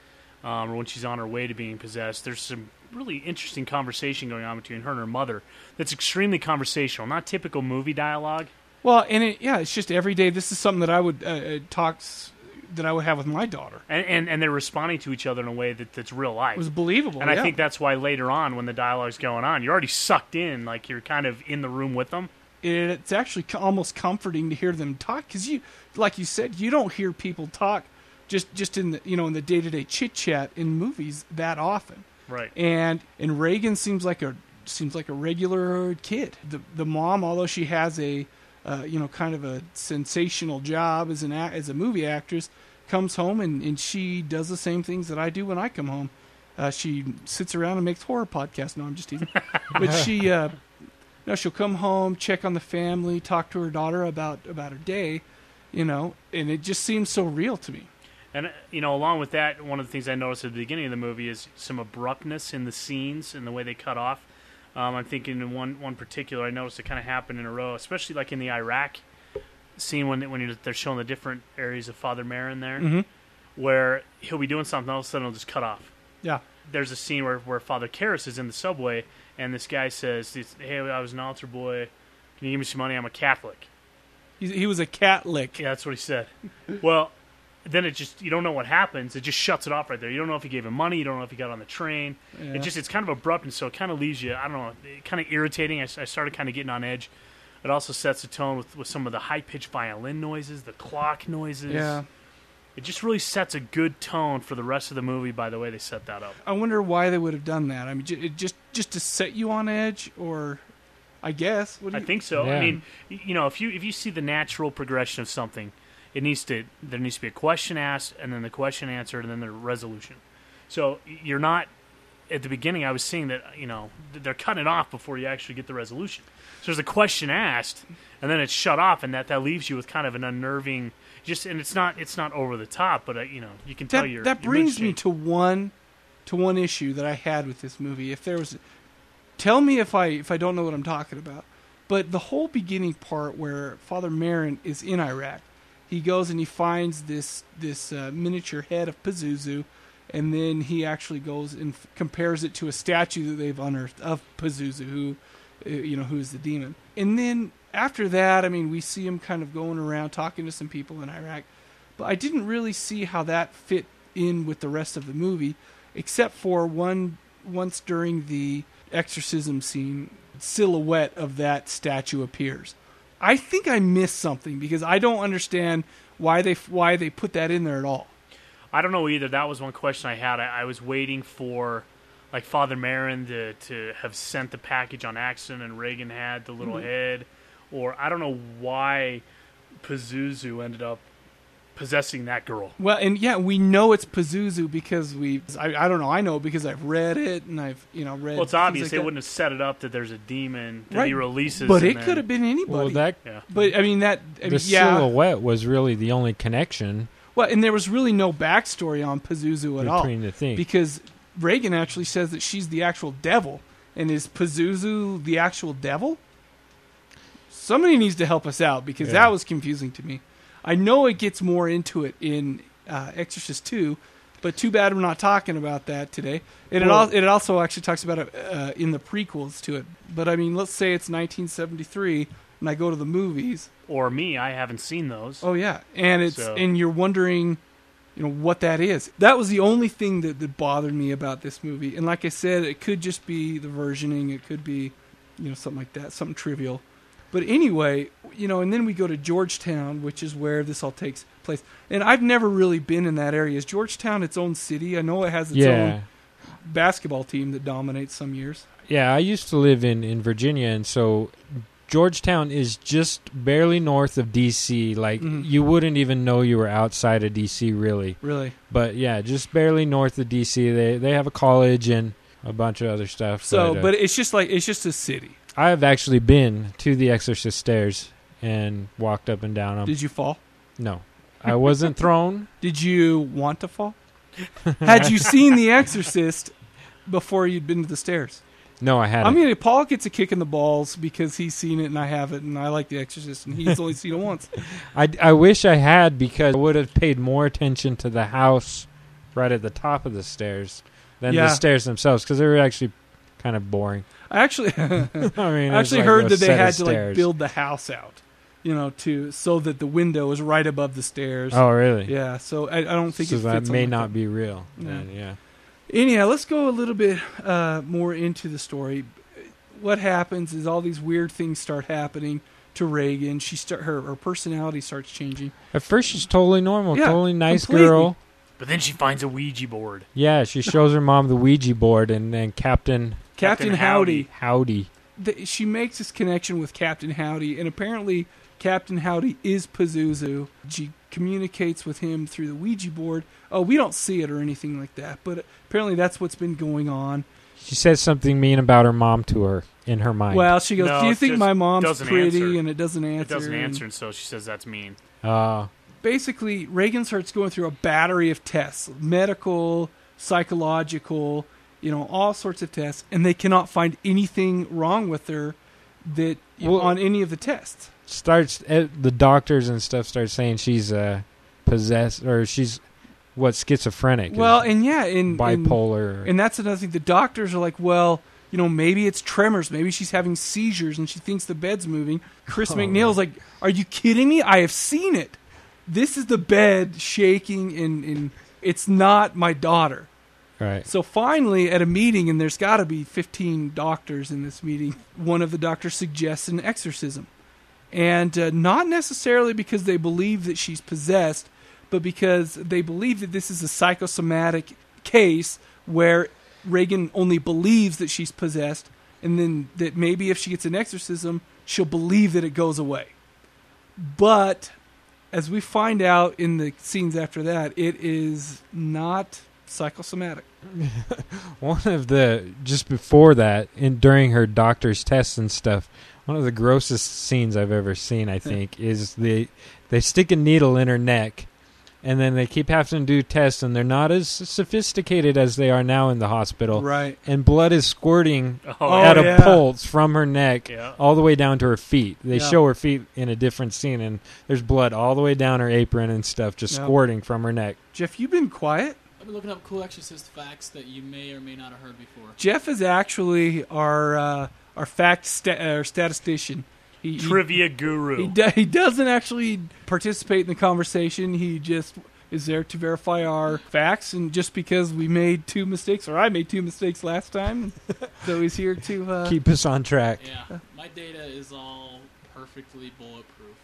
um, or when she's on her way to being possessed, there's some really interesting conversation going on between her and her mother. That's extremely conversational, not typical movie dialogue. well and it, yeah it's just every day this is something that i would uh, uh, talks that i would have with my daughter And, and and they're responding to each other in a way that, that's real life. it was believable and yeah. I think that's why later on, when the dialogue's going on, you're already sucked in, like you're kind of in the room with them. it's actually almost comforting to hear them talk because you like you said you don't hear people talk just just in the you know in the day-to-day chit chat in movies that often Right. and and Regan seems like a seems like a regular kid the the mom although she has a uh, you know kind of a sensational job as an as a movie actress comes home and, and she does the same things that I do when I come home uh, she sits around and makes horror podcasts no I'm just teasing but she uh, no, she'll come home, check on the family, talk to her daughter about about her day, you know, and it just seems so real to me. And uh, you know, along with that, one of the things I noticed at the beginning of the movie is some abruptness in the scenes and the way they cut off. Um, I'm thinking in one one particular, I noticed it kind of happened in a row, especially like in the Iraq scene when when you're, they're showing the different areas of Father Merrin there, Mhm. where he'll be doing something, all of a sudden it'll just cut off. Yeah, There's a scene where where Father Karras is in the subway, and this guy says, "Hey, I was an altar boy. Can you give me some money? I'm a Catholic." he, he was a Catholic. Yeah, that's what he said. well, then it just you don't know what happens. It just shuts it off right there. You don't know if he gave him money. You don't know if he got on the train. Yeah. It just it's kind of abrupt, and so it kind of leaves you. I don't know, kind of irritating. I, I started kind of getting on edge. It also sets the tone with, with some of the high pitched violin noises, the clock noises. Yeah, It just really sets a good tone for the rest of the movie. By the way, they set that up. I wonder why they would have done that. I mean, ju- just just to set you on edge, or I guess. What do I you, think so. I mean, you know, if you if you see the natural progression of something, it needs to there needs to be a question asked, and then the question answered, and then the resolution. So you're not at the beginning. I was seeing that you know they're cutting it off before you actually get the resolution. So there's a question asked, and then it's shut off, and that that leaves you with kind of an unnerving. Just and it's not it's not over the top, but uh, you know you can tell your that your brings me to one to one issue that I had with this movie. If there was, tell me if I if I don't know what I'm talking about. But the whole beginning part where Father Merrin is in Iraq, he goes and he finds this this uh, miniature head of Pazuzu, and then he actually goes and f- compares it to a statue that they've unearthed of Pazuzu, who uh, you know who is the demon. And then after that, I mean, we see him kind of going around talking to some people in Iraq, but I didn't really see how that fit in with the rest of the movie, except for one once during the exorcism scene, silhouette of that statue appears. I think I missed something because I don't understand why they why they put that in there at all. I don't know either. That was one question I had. I, I was waiting for like Father Merrin to to have sent the package on accident, and Regan had the little mm-hmm. head, or I don't know why Pazuzu ended up possessing that girl. Well, and yeah, we know it's Pazuzu because we I, I don't know I know because I've read it and I've you know read. Well, it's obvious like they that. wouldn't have set it up that there's a demon that Right. he releases. But it then- could have been anybody. Well, that Yeah. But I mean that. I the mean, yeah. silhouette was really the only connection Well, and there was really no backstory on Pazuzu at all between the things. because Regan actually says that she's the actual devil, and is Pazuzu the actual devil? Somebody needs to help us out because Yeah. that was confusing to me. I know it gets more into it in uh, Exorcist Two, but too bad we're not talking about that today. And Well- it, al- it also actually talks about it uh, in the prequels to it. But I mean, let's say it's 1973, and I go to the movies. or me, I haven't seen those. Oh yeah, and it's So- and you're wondering, you know, what that is. That was the only thing that, that bothered me about this movie. And like I said, it could just be the versioning. It could be, you know, something like that, something trivial. But anyway, you know, and then we go to Georgetown, which is where this all takes place. And I've never really been in that area. Is Georgetown its own city? I know it has its yeah, own basketball team that dominates some years. yeah. I used to live in in Virginia, and so Georgetown is just barely north of D.C. Like Mhm. you wouldn't even know you were outside of D.C. really. Really. But yeah, just barely north of D.C. They they have a college and a bunch of other stuff. So, uh, but it's just like it's just a city. I have actually been to the Exorcist stairs and walked up and down them. Did you fall? no, I wasn't [laughs] thrown. Did you want to fall? Had you seen The Exorcist before you'd been to the stairs? No, I hadn't. I mean, Paul gets a kick in the balls because he's seen it and I haven't, and I like The Exorcist, and he's only seen it once. [laughs] I, I wish I had because I would have paid more attention to the house right at the top of the stairs than Yeah. the stairs themselves because they were actually kind of boring. I actually, [laughs] I mean, I actually like heard that they had to like stairs. build the house out, you know, to so that the window is right above the stairs. Oh, really? Yeah, so I, I don't think so it that fits may not that. be real. Yeah. then, yeah. Anyhow, let's go a little bit uh, more into the story. What happens is all these weird things start happening to Regan. She start her her personality starts changing. At first, she's totally normal, Yeah, totally nice completely. girl. But then she finds a Ouija board. Yeah, she shows her mom the Ouija board, and then Captain Captain, Captain Howdy. Howdy. th- she makes this connection with Captain Howdy, and apparently Captain Howdy is Pazuzu. She communicates with him through the Ouija board. Oh, we don't see it or anything like that, but apparently that's what's been going on. She says something mean about her mom to her in her mind. Well, she goes, No, "Do you it think just my mom's doesn't pretty?" answer. And it doesn't answer. It doesn't and- answer, and so she says that's mean. uh, basically Regan starts going through a battery of tests, medical, psychological, you know, all sorts of tests, and they cannot find anything wrong with her that Well- on any of the tests. starts eh, the doctors and stuff start saying she's uh, possessed or she's what schizophrenic. Well, and yeah, in bipolar. and that's another thing. The doctors are like, well, you know, maybe it's tremors, maybe she's having seizures, and she thinks the bed's moving. Chris [laughs] Oh. MacNeil's like, are you kidding me? I have seen it. This is the bed shaking, and, and it's not my daughter. Right. So finally, at a meeting, and there's got to be 15 doctors in this meeting, one of the doctors suggests an exorcism. And uh, not necessarily because they believe that she's possessed, but because they believe that this is a psychosomatic case where Regan only believes that she's possessed and then that maybe if she gets an exorcism, she'll believe that it goes away. But as we find out in the scenes after that, it is not psychosomatic. [laughs] One of the just before that, in during her doctor's tests and stuff, one of the grossest scenes I've ever seen. I think is they they stick a needle in her neck, and then they keep having to do tests, and they're not as sophisticated as they are now in the hospital. Right. And blood is squirting Oh, at a yeah. pulse from her neck Yeah. all the way down to her feet. They Yeah. show her feet in a different scene, and there's blood all the way down her apron and stuff, just Yeah. squirting from her neck. Jeff, you've been quiet. I've been looking up cool Exorcist facts that you may or may not have heard before. Jeff is actually our uh, our fact sta- uh, statistician. He, he- Trivia guru. He, do, he doesn't actually participate in the conversation. He just is there to verify our facts. And just because we made two mistakes, or I made two mistakes last time, [laughs] so he's here to. Uh, Keep us on track. Yeah, my data is all perfectly bulletproof.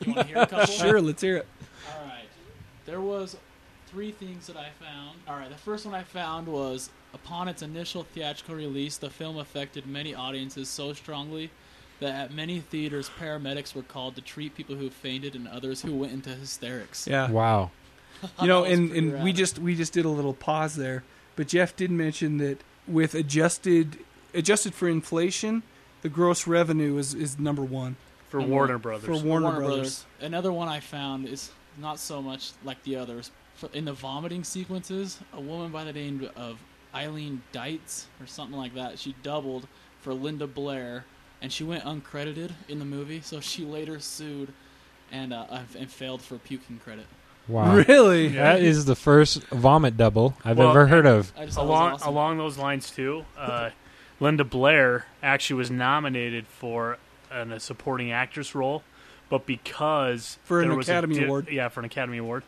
You want to hear a couple? [laughs] sure, let's hear it. All right. There was three things that I found. All right, the first one I found was upon its initial theatrical release, the film affected many audiences so strongly that at many theaters, paramedics were called to treat people who fainted and others who went into hysterics. Yeah, Wow. [laughs] you know, That and, pretty and we just we just did a little pause there, but Jeff did mention that with adjusted adjusted for inflation, the gross revenue is is number one for Number Warner. Brothers. for Warner, Brothers. Another one I found is not so much like the others. For- In the vomiting sequences, a woman by the name of Eileen Dietz or something like that, she doubled for Linda Blair, and she went uncredited in the movie. So she later sued and uh, and failed for puking credit. Wow. Really? Yeah. That is the first vomit double I've Well, ever heard of. I just thought it was along awesome. along those lines too. Uh, Linda Blair actually was nominated for an, a supporting actress role, but because For an there was a Academy di- Award. yeah, for an Academy Award,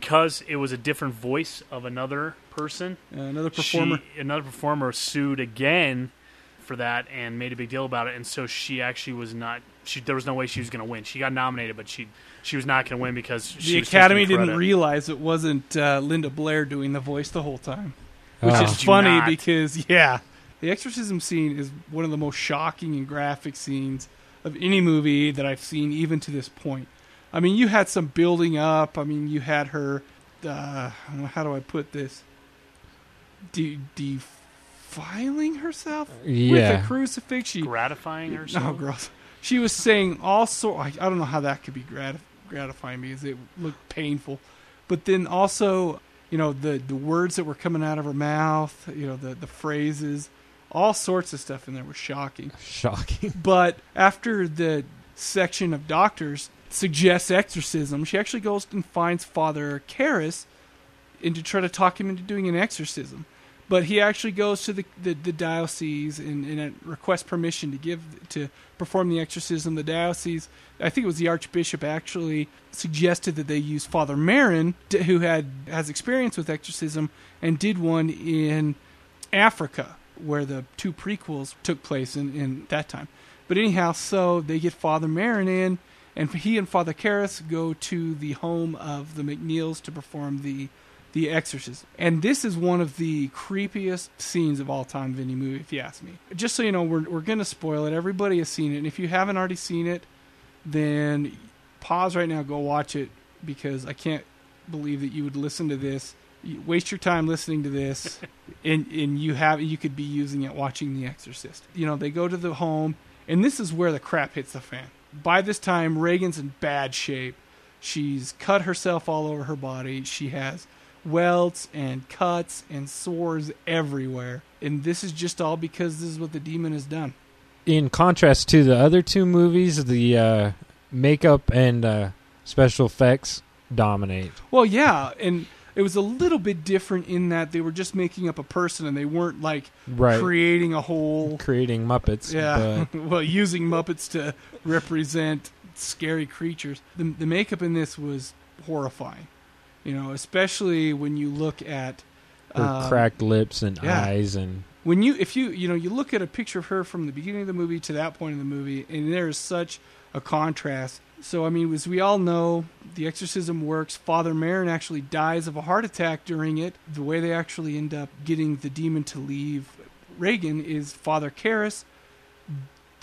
because it was a different voice of another person, Uh, another performer. She, another performer sued again for that and made a big deal about it, and so she actually was not. She there was no way she was going to win. She got nominated, but she she was not going to win because she the was Academy didn't realize it wasn't uh, Linda Blair doing the voice the whole time, which Oh. is funny because yeah, the exorcism scene is one of the most shocking and graphic scenes of any movie that I've seen, even to this point. I mean, you had some building up. I mean, you had her. Uh, how do I put this? De- defiling herself with a crucifix. She gratifying herself. Oh, herself. gross. She was saying all sort. I, I don't know how that could be gratif- gratifying because it looked painful, but then also, you know, the the words that were coming out of her mouth, you know, the the phrases, all sorts of stuff in there was shocking. Shocking. But after the section of doctors suggests exorcism, she actually goes and finds Father Karras and to try to talk him into doing an exorcism. But he actually goes to the, the, the diocese and, and requests permission to give to perform the exorcism. The diocese, I think it was the archbishop, actually suggested that they use Father Merrin, who had has experience with exorcism and did one in Africa, where the two prequels took place in, in that time. But anyhow, so they get Father Merrin in, and he and Father Karras go to the home of the MacNeils to perform the the exorcism. And this is one of the creepiest scenes of all time of any movie, if you ask me. Just so you know, we're we're gonna spoil it. Everybody has seen it, and if you haven't already seen it, then pause right now, go watch it because I can't believe that you would listen to this, you waste your time listening to this, [laughs] and and you have you could be using it watching The Exorcist. You know, they go to the home, and this is where the crap hits the fan. By this time, Regan's in bad shape. She's cut herself all over her body. She has welts and cuts and sores everywhere. And this is just all because this is what the demon has done. In contrast to the other two movies, the uh, makeup and uh, special effects dominate. Well, yeah, and it was a little bit different in that they were just making up a person and they weren't like Right. creating a whole Creating Muppets. yeah, but- [laughs] well, using Muppets to represent scary creatures. The the makeup in this was horrifying. You know, especially when you look at her um, cracked lips and yeah. eyes and when you if you you know you look at a picture of her from the beginning of the movie to that point in the movie and there is such a contrast so i mean as we all know the exorcism works father merrin actually dies of a heart attack during it the way they actually end up getting the demon to leave Regan is Father Karras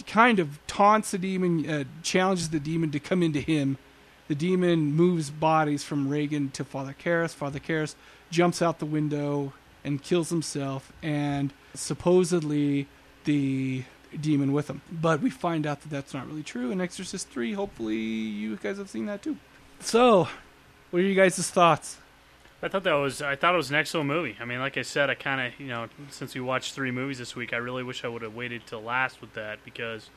kind of taunts the demon, uh, challenges the demon to come into him. The demon moves bodies from Regan to Father Karras. Father Karras jumps out the window and kills himself, and supposedly the demon with him. But we find out that that's not really true in Exorcist 3. Hopefully, you guys have seen that too. So, what are you guys' thoughts? I thought that was I thought it was an excellent movie. I mean, like I said, I kind of you know since we watched three movies this week, I really wish I would have waited till last with that because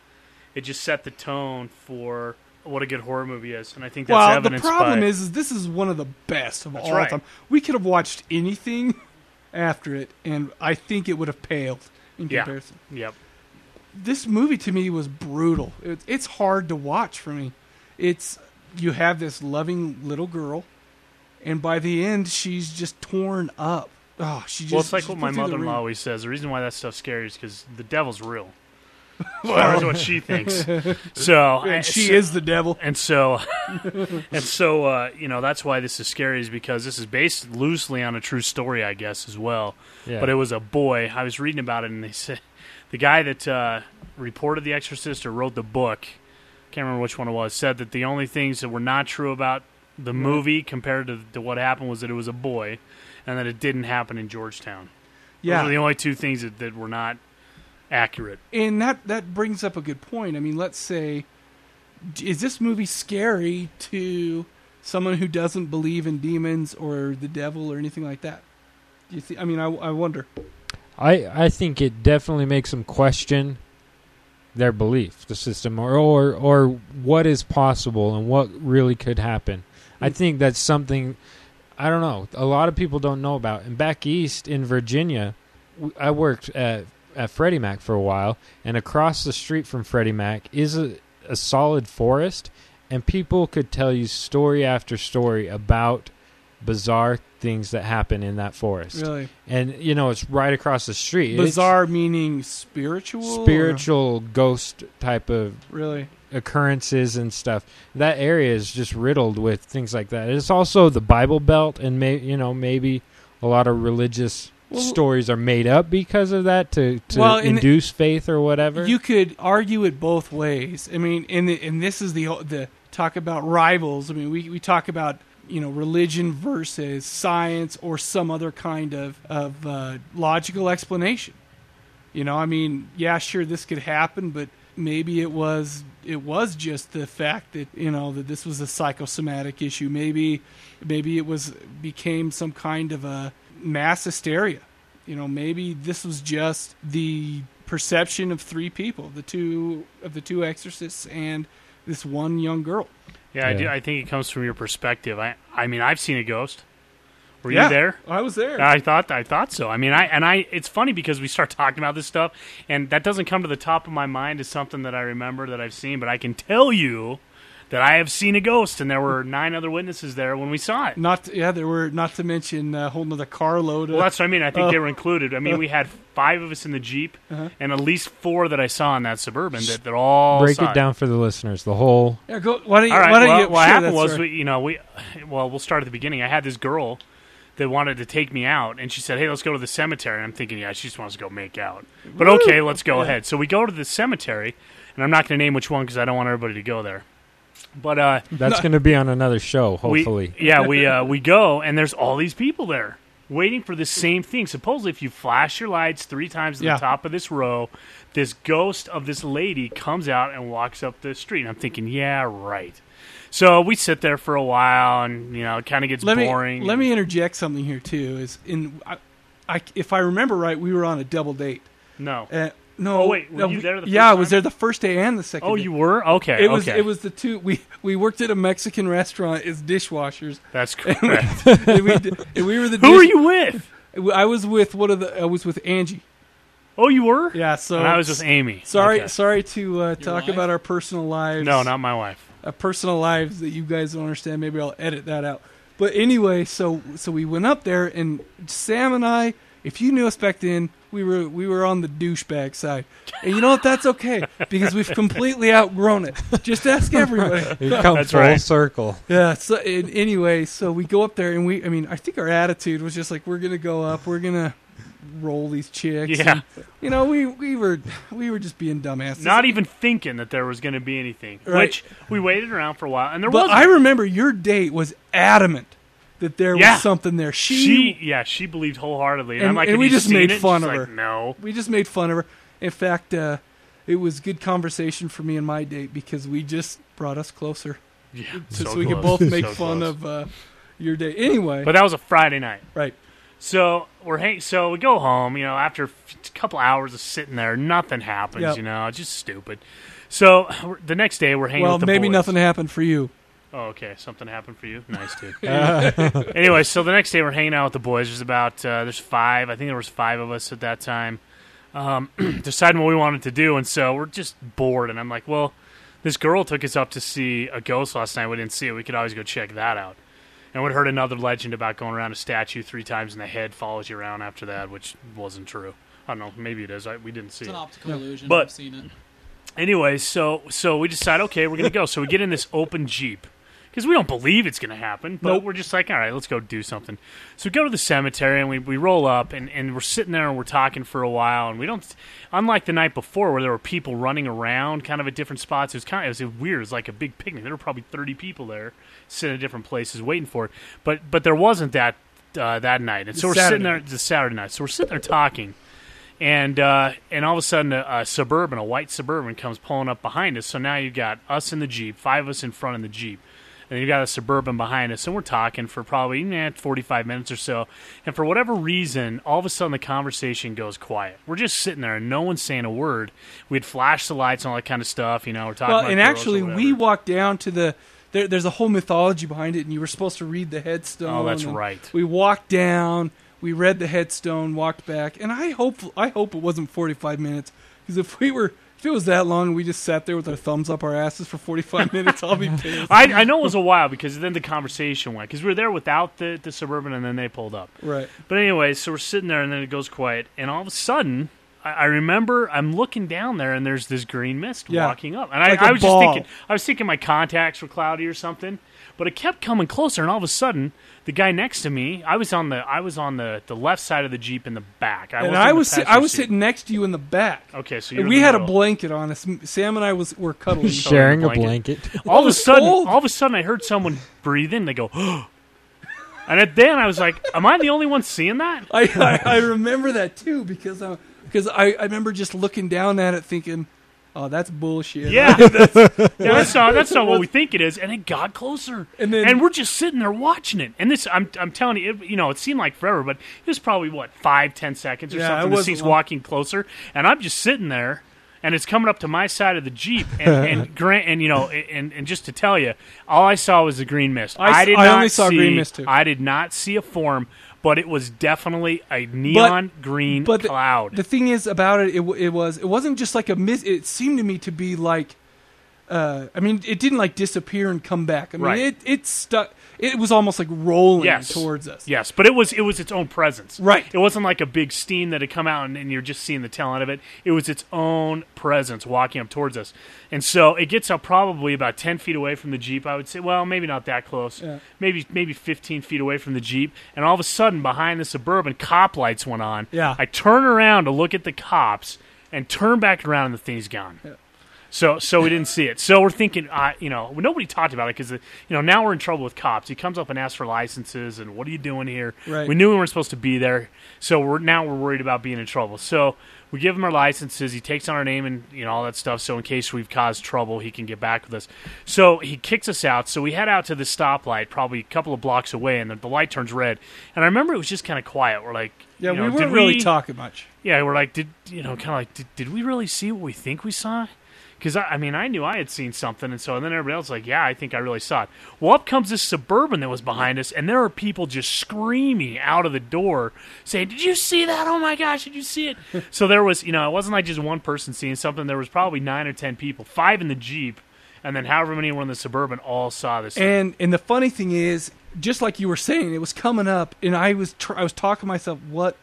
it just set the tone for what a good horror movie is, and I think that's well, the problem by, is, is this is one of the best of all right. time. We could have watched anything [laughs] after it, and I think it would have paled in Yeah. comparison. Yep. This movie to me was brutal. It, it's hard to watch for me. It's you have this loving little girl, and by the end, she's just torn up. Oh, she just. well, it's like what my mother-in-law always says. The reason why that stuff's scary is because the devil's real. [laughs] As far as what she thinks. [laughs] So And she so- is the devil. and so [laughs] and so uh, you know that's why this is scary is because this is based loosely on a true story i guess as well Yeah. but it was a boy i was reading about it and they said the guy that uh, reported the exorcist or wrote the book can't remember which one it was said that the only things that were not true about the movie compared to, to what happened was that it was a boy and that it didn't happen in georgetown Yeah, those are the only two things that, that were not accurate and that that brings up a good point. I mean, let's say, is this movie scary to someone who doesn't believe in demons or the devil or anything like that? Do you think? I mean, I, I wonder. I I think it definitely makes them question their belief, the system, or or or what is possible and what really could happen. I mm. think that's something I don't know. A lot of people don't know about. And back east in Virginia, I worked at at Freddie Mac for a while, and across the street from Freddie Mac is a, a solid forest, and people could tell you story after story about bizarre things that happen in that forest Really, and you know it's right across the street. It's bizarre meaning spiritual. or- spiritual ghost type of Really, occurrences and stuff. That area is just riddled with things like that. It's also the Bible Belt, and may you know maybe a lot of religious Well- stories are made up because of that to to Well, induce faith or whatever. you could argue it both ways. I mean, and the, and this is the the talk about rivals. I mean, we we talk about you know religion versus science or some other kind of of uh, logical explanation. You know, I mean, yeah, sure, this could happen, but maybe it was it was just the fact that you know that this was a psychosomatic issue. Maybe maybe it was became some kind of a mass hysteria. You know, maybe this was just the perception of three people, the two of the two exorcists and this one young girl. Yeah, I, do, I think it comes from your perspective i i mean i've seen a ghost were Yeah, you there I was there. I thought I thought so. I mean, I and I. It's funny because we start [laughs] talking about this stuff, and that doesn't come to the top of my mind as something that I remember that I've seen. But I can tell you that I have seen a ghost, and there were nine other witnesses there when we saw it. not yeah, there were not to mention a whole nother carload. Of, Well, that's what I mean. I think Oh. they were included. I mean, we had five of us in the jeep, Uh-huh. and at least four that I saw in that suburban that, that all break saw it down for the listeners. The whole yeah, go. Why don't you? All right. why don't well, you, what sure, happened was, right. we, you know, we, well, we'll start at the beginning. I had this girl that wanted to take me out, and she said, "Hey, let's go to the cemetery." And I'm thinking, yeah, she just wants to go make out. But okay, let's go ahead. So we go to the cemetery, and I'm not going to name which one because I don't want everybody to go there. But uh, that's going to be on another show, we- hopefully. [laughs] yeah, we uh, we go, and there's all these people there waiting for the same thing. Supposedly, if you flash your lights three times at Yeah. the top of this row, this ghost of this lady comes out and walks up the street. And I'm thinking, yeah, right. So we sit there for a while, and you know, it kind of gets let boring. me let me interject something here too. Is in I, I, if I remember right, we were on a double date. no. Uh, no, Oh, wait, were no, you there the yeah, first I was there the first day and the second. Oh, day. you were okay. It was okay. it was the two we we worked at a Mexican restaurant as dishwashers. That's [laughs] correct. [laughs] and, we, did- and we were the Who are dish- you with? I was with one of the I was with Angie. Oh, you were. Yeah, so and I was with Amy. sorry Okay. sorry to uh, talk wife? about our personal lives. No, not my wife. uh, personal lives that you guys don't understand. Maybe I'll edit that out. But anyway, so so we went up there, and Sam and I, if you knew us back then, we were we were on the douchebag side, and you know what? That's okay because we've completely outgrown it. Just ask everybody. [laughs] You come That's full right. circle. Yeah. So and anyway, so we go up there, and we, I mean, I think our attitude was just like we're gonna go up, we're gonna roll these chicks. Yeah. and, you know, we we were we were just being dumbasses. Not even thinking that there was going to be anything. Right. Which we waited around for a while, and there But was. I remember your date was adamant that there Yeah. was something there. She, she, yeah, she believed wholeheartedly, and, And- I'm like, and we just made it?" fun She's of like, her. No, we just made fun of her. In fact, uh, it was good conversation for me and my date because we just brought us closer, yeah, so, so we could both [laughs] make So fun close. of uh, your date. Anyway, But that was a Friday night. right. So we're hang- so we go home. You know, after a couple hours of sitting there, nothing happens. Yep. You know, just stupid. So the next day we're hanging. Well, with the maybe boys. nothing happened for you. Oh, okay. Something happened for you. Nice, dude. [laughs] anyway, so the next day we're hanging out with the boys. There's about uh, there's five. I think there was five of us at that time. Um, [clears throat] deciding what we wanted to do, and so we're just bored. And I'm like, well, this girl took us up to see a ghost last night. We didn't see it. We could always go check that out. And we'd heard another legend about going around a statue three times and the head follows you around after that, which wasn't true. I don't know. Maybe it is. I, we didn't see It's it an optical illusion. But- I've seen it. anyways, so so we decide, okay, we're gonna go. So we get in this open jeep because we don't believe it's gonna happen, but Nope. we're just like, all right, let's go do something. So we go to the cemetery and we, we roll up and, and we're sitting there and we're talking for a while and we don't. Unlike the night before where there were people running around, kind of at different spots, it was kind of it was weird. It was like a big picnic. There were probably thirty people there, sitting at different places waiting for it. But but there wasn't that uh, that night, and so we're sitting there. It's a Saturday night, so we're sitting there talking and uh, and all of a sudden a, a suburban, a white suburban, comes pulling up behind us. So now you've got us in the jeep, five of us in front of the jeep, and you've got a suburban behind us, and we're talking for probably eh, forty five minutes or so. And for whatever reason, all of a sudden the conversation goes quiet. We're just sitting there, and no one's saying a word. We'd flash the lights and all that kind of stuff. You know, we're talking. Well, and actually, we walked down to the. There, there's a whole mythology behind it, and you were supposed to read the headstone. Oh, that's right. We walked down, we read the headstone, walked back, and I hope I hope it wasn't 45 minutes because if we were if it was that long, we just sat there with our thumbs up our asses for 45 minutes. I'll be [laughs] pissed. I, I know it was a while because then the conversation went because we were there without the, the suburban and then they pulled up. right. But anyway, so we're sitting there, and then it goes quiet, and all of a sudden, I, I remember I'm looking down there, and there's this green mist Yeah. walking up, and Like I, a I was ball. just thinking, I was thinking my contacts were cloudy or something, but it kept coming closer, and all of a sudden, the guy next to me, I was on the I was on the, the left side of the jeep in the back, I and wasn't I was si- I was seat. sitting next to you in the back. Okay, so you're we in the had a blanket on us. Sam and I was were cuddling. [laughs] Sharing a blanket. blanket. [laughs] all of a sudden, cold. all of a sudden, I heard someone breathe in. They go, [gasps] and at then I was like, "Am I the only one seeing that?" [laughs] I, I I remember that too because I, because I, I remember just looking down at it thinking, oh, that's bullshit. Yeah, [laughs] that's, yeah, that's not that's not what we think it is. And it got closer, And then- we're just sitting there watching it. And this, I'm I'm telling you, it, you know, it seemed like forever, but it was probably what five, ten seconds or Yeah, it something. The wasn't long. walking closer, and I'm just sitting there. And it's coming up to my side of the jeep, and [laughs] and Grant, and you know, and, and just to tell you, all I saw was the green mist. I s- did I not only saw see, green mist, too. I did not see a form, but it was definitely a neon green but the- cloud. The thing is about it, it, it was it wasn't just like a miss. It seemed to me to be like, uh, I mean, it didn't like disappear and come back. I mean, Right. it it stuck. It was almost like rolling Yes. towards us. Yes, but it was it was its own presence. Right. It wasn't like a big steam that had come out and, and you're just seeing the tail end of it. It was its own presence walking up towards us. And so it gets up probably about ten feet away from the Jeep, I would say. Well, maybe not that close. Yeah. Maybe maybe fifteen feet away from the Jeep. And all of a sudden behind the suburban cop lights went on. Yeah. I turn around to look at the cops and turn back around and the thing's gone. So, so we didn't see it. So we're thinking, uh, you know, nobody talked about it because, you know, now we're in trouble with cops. He comes up and asks for licenses, and what are you doing here? Right. We knew we weren't supposed to be there, so we're now we're worried about being in trouble. So we give him our licenses. He takes on our name and you know all that stuff. So in case we've caused trouble, he can get back with us. So he kicks us out. So we head out to the stoplight, probably a couple of blocks away, and the, the light turns red. And I remember it was just kind of quiet. We're like, Yeah, you know, we weren't really we- talking much. yeah, we're like, did you know, kind of like, did, did we really see what we think we saw? Because I, I mean, I knew I had seen something, and so and then everybody else was like, yeah, I think I really saw it. Well, up comes this suburban that was behind us, and there are people just screaming out of the door, saying, "Did you see that? Oh my gosh, did you see it?" [laughs] so there was, you know, it wasn't like just one person seeing something. There was probably nine or ten people, five in the jeep, and then however many were in the suburban, all saw this. thing. And and the funny thing is, just like you were saying, it was coming up, and I was tr- I was talking to myself, what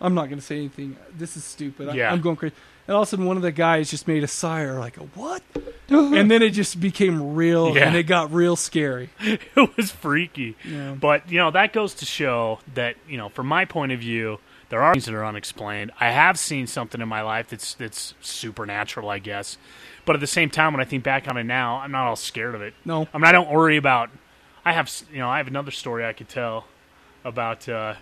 I'm not going to say anything. This is stupid. I, Yeah. I'm going crazy. And all of a sudden, one of the guys just made a sire, like a what? [laughs] and then it just became real, Yeah. and it got real scary. [laughs] it was freaky. Yeah. But you know that goes to show that you know, from my point of view, there are things that are unexplained. I have seen something in my life that's that's supernatural, I guess. But at the same time, when I think back on it now, I'm not all scared of it. No, I mean, I don't worry about. I have s- you know, I have another story I could tell about uh,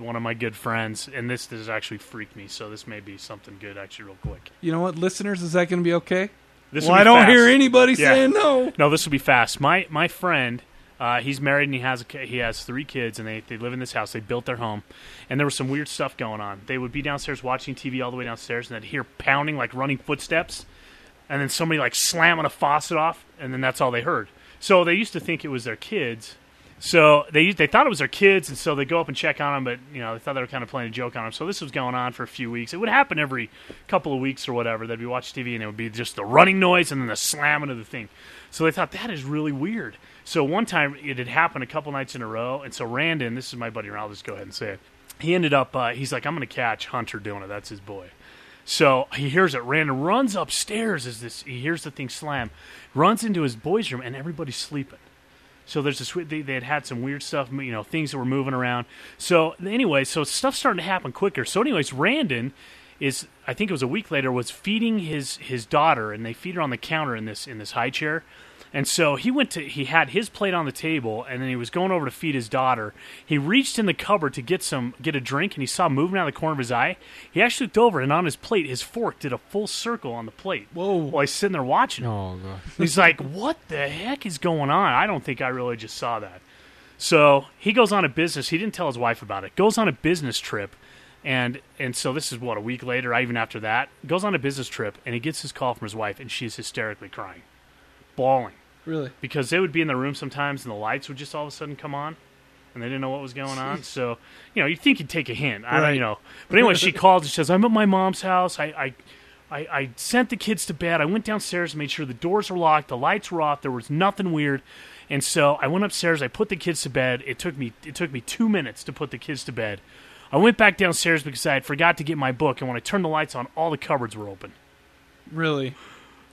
one of my good friends, and this does actually freak me. So this may be something good, actually, real quick. you know what, listeners, is that going to be okay? This well, I don't fast. hear anybody Yeah. saying no. No, this will be fast. My my friend, uh, he's married and he has a, he has three kids and they, they live in this house. They built their home, and there was some weird stuff going on. They would be downstairs watching TV all the way downstairs, and they'd hear pounding like running footsteps, and then somebody like slamming a faucet off, and then that's all they heard. So they used to think it was their kids. So they they thought it was their kids, and so they go up and check on them, but you know they thought they were kind of playing a joke on them. So this was going on for a few weeks. It would happen every couple of weeks or whatever. They'd be watching TV, and it would be just the running noise and then the slamming of the thing. So they thought that is really weird. So one time it had happened a couple nights in a row, and so Randon, this is my buddy, and I'll just go ahead and say it. He ended up, uh, he's like, I'm going to catch Hunter doing it. That's his boy. So he hears it. Randon runs upstairs as this. He hears the thing slam, runs into his boys' room, and everybody's sleeping. So there's this. They, they had had some weird stuff, you know, things that were moving around. So anyway, so stuff's starting to happen quicker. So anyways, Randon is. I think it was a week later. Was feeding his his daughter, and they feed her on the counter in this in this high chair. And so he went to he had his plate on the table and then he was going over to feed his daughter. He reached in the cupboard to get some get a drink and he saw moving out of the corner of his eye. He actually looked over and on his plate his fork did a full circle on the plate. Whoa. While he's sitting there watching. it. Oh god. [laughs] He's like, "What the heck is going on?" I don't think I really just saw that. So he goes on a business. He didn't tell his wife about it. Goes on a business trip, and and so this is what a week later. Even after that, goes on a business trip, and he gets his call from his wife, and she's hysterically crying, bawling Really? because they would be in the room sometimes, and the lights would just all of a sudden come on, and they didn't know what was going on. So you know, you'd think you'd take a hint. I don't, Right. you know. But anyway, she [laughs] called and says, "I'm at my mom's house. I." I I, I sent the kids to bed. I went downstairs and made sure the doors were locked, the lights were off, there was nothing weird. And so I went upstairs, I put the kids to bed. It took me it took me two minutes to put the kids to bed. I went back downstairs because I had forgot to get my book, and when I turned the lights on, all the cupboards were open. Really?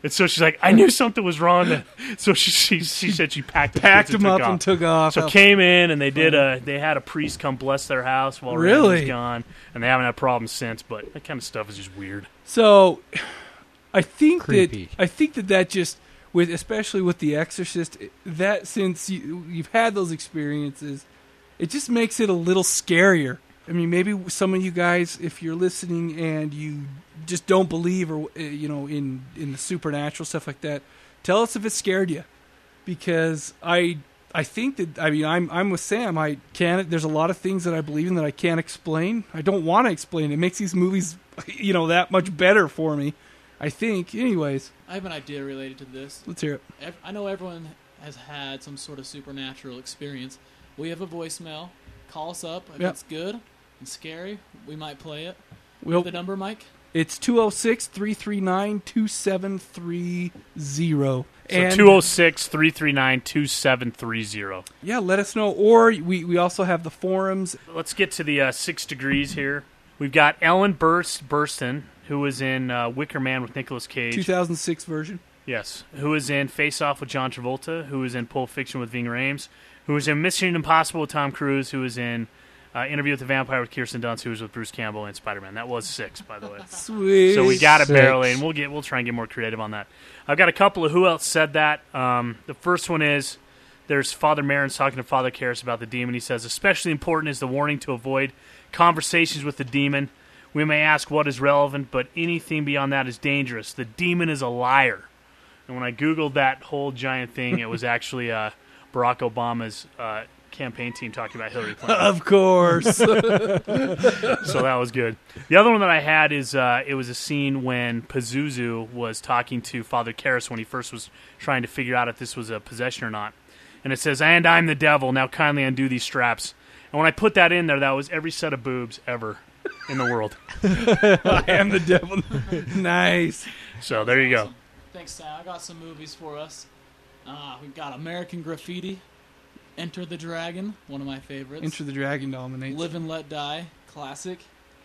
And so she's like, I knew something was wrong. So she she, she said she packed the Packed kids them and up took and off. took off. So oh. came in and they did a they had a priest come bless their house while Randy Really? was gone, and they haven't had problems since. But that kind of stuff is just weird. So, I think Creepy. that I think that that just with especially with The Exorcist, that since you, you've had those experiences, it just makes it a little scarier. I mean, maybe some of you guys, if you're listening and you just don't believe or uh, you know in in the supernatural stuff like that, tell us if it scared you, because I I think that I mean I'm I'm with Sam. I can't. There's a lot of things that I believe in that I can't explain. I don't want to explain. It makes these movies [laughs] you know that much better for me. I think. Anyways, I have an idea related to this. let's hear it. I know everyone has had some sort of supernatural experience. We have a voicemail. Call us up if Yep. it's good and scary. We might play it. We'll, the number, Mike? it's 206 339 2730. So And 206 339 2730. yeah, let us know. Or we, we also have the forums. Let's get to the uh, six degrees here. We've got Ellen Burst Burstyn, who was in uh, Wicker Man with Nicolas Cage. 2006 version. Yes, who was in Face Off with John Travolta, who was in Pulp Fiction with Ving Rhames, who was in Mission Impossible with Tom Cruise, who was in uh, Interview with the Vampire with Kirsten Dunst, who was with Bruce Campbell and Spider Man. That was six, by the way. [laughs] Sweet. So we got it Six. barely, and we'll get we'll try and get more creative on that. I've got a couple of who else said that. Um, the first one is there's Father Merrin's talking to Father Karras about the demon. He says, especially important is the warning to avoid conversations with the demon. We may ask what is relevant, but anything beyond that is dangerous. The demon is a liar. And when I googled that whole giant thing, it was [laughs] actually uh, Barack Obama's uh, campaign team talking about Hillary Clinton Of course. [laughs] [laughs] so that was good. The other one that I had is uh, it was a scene when Pazuzu was talking to Father Karras when he first was trying to figure out if this was a possession or not. And it says, "And I'm the devil. Now kindly undo these straps." And when I put that in there, that was every set of boobs ever in the world. [laughs] I am the devil. nice. So there you go. Thanks, Sam. I got some movies for us. Uh, we've got American Graffiti, Enter the Dragon, one of my favorites. Enter the Dragon dominates. Live and Let Die, classic.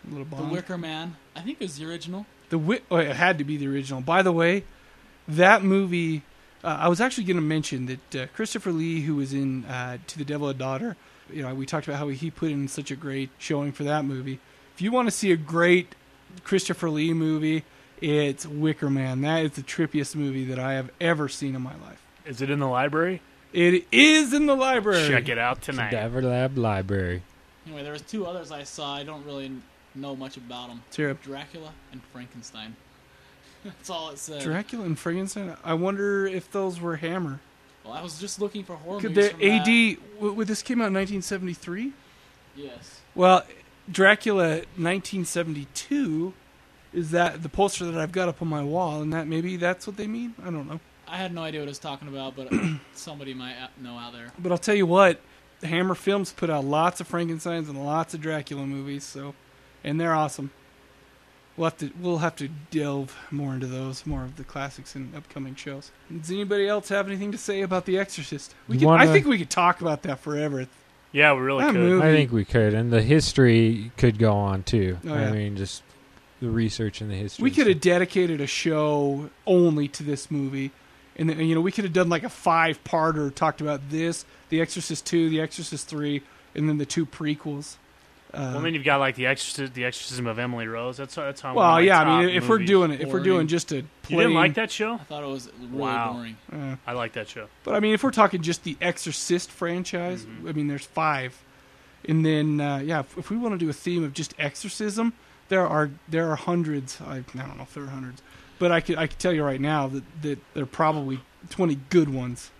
little The Wicker Man. I think it was the original. The wi- oh, it had to be the original. By the way, that movie. Uh, I was actually going to mention that uh, Christopher Lee, who was in uh, To the Devil a Daughter, you know, we talked about how he put in such a great showing for that movie. If you want to see a great Christopher Lee movie, it's Wicker Man. That is the trippiest movie that I have ever seen in my life. Is it in the library? It is in the library. Check it out tonight. Cadaver Lab Library. Anyway, there was two others I saw. I don't really know much about them. Sarah, Dracula and Frankenstein. [laughs] That's all it said. Dracula and Frankenstein. I wonder if those were Hammer. well, I was just looking for horror Could movies the from AD? that. w- w- this came out in 1973. Yes. Well, Dracula 1972 is that the poster that I've got up on my wall, and that maybe that's what they mean. I don't know, I had no idea what I was talking about, but [clears throat] somebody might know out there. but I'll tell you what, Hammer Films put out lots of Frankenstein's and lots of Dracula movies, so and they're awesome. We'll have to we'll have to delve more into those, more of the classics in upcoming shows. Does anybody else have anything to say about The Exorcist? We You could, I wanna- think we could talk about that forever. Yeah, we really That could. movie- I think we could, and the history could go on too. Oh, yeah. I mean, just the research and the history. We could have dedicated a show only to this movie, and then, you know we could have done like a five-parter, talked about this, The Exorcist Two, The Exorcist Three, and then the two prequels. Uh, Well, then you've got like the Exorcism, the Exorcism of Emily Rose. That's that's on. well, one of my yeah, I mean, if we're doing it, if we're doing just a you plain, didn't like that show? I thought it was really Wow. boring. uh, I like that show. but I mean, if we're talking just the Exorcist franchise, Mm-hmm. I mean, there's five, and then uh, yeah, if, if we want to do a theme of just exorcism, there are there are hundreds. I, I don't know if there are hundreds, but I could I could tell you right now that that there are probably twenty good ones,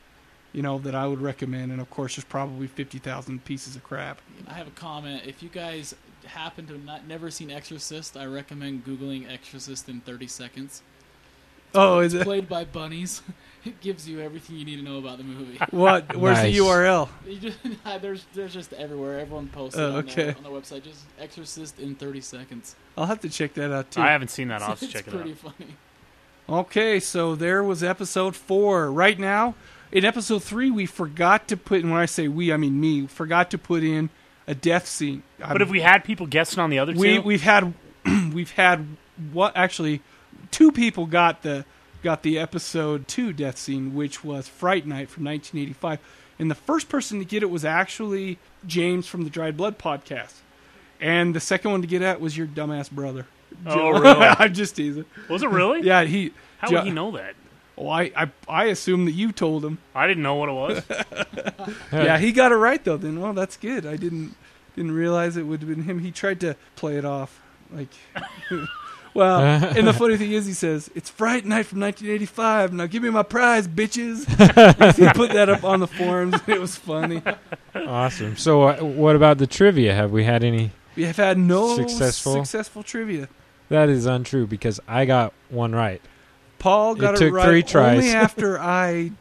you know, that I would recommend, and of course, there's probably fifty thousand pieces of crap. I have a comment. If you guys happen to have not never seen Exorcist, I recommend googling Exorcist in 30 seconds. Oh, is it Played by bunnies. [laughs] It gives you everything you need to know about the movie. [laughs] what? Where's Nice. the URL? [laughs] You just, there's there's just everywhere. Everyone posts it Oh, on, okay. their, on their website. Just Exorcist in 30 seconds. I'll have to check that out too. I haven't seen that. I'll have to it's check it pretty out. funny. Okay, so there was episode four. Right now, in episode three, we forgot to put, and when I say we, I mean me, forgot to put in a death scene. But if we had people guessing on the other we two, we've had [clears throat] we've had what actually two people got the got the episode two death scene, which was Fright Night from 1985, and the first person to get it was actually James from the Dried Blood podcast, and the second one to get it was your dumbass brother. Oh, Joe. really? [laughs] I'm just teasing. was it really? Yeah, he. How Jo- would he know that? Oh, I, I I assume that you told him. I didn't know what it was. [laughs] Yeah, he got it right though. Then, well, that's good. I didn't didn't realize it would have been him. He tried to play it off like. [laughs] well, and the funny thing is, he says it's Fright Night from 1985. Now give me my prize, bitches. he put that up on the forums. and It was funny. awesome. So, uh, what about the trivia? Have we had any? We have had no Successful? successful trivia. That is untrue because I got one right. Paul It got it, took right three tries. only after [laughs] I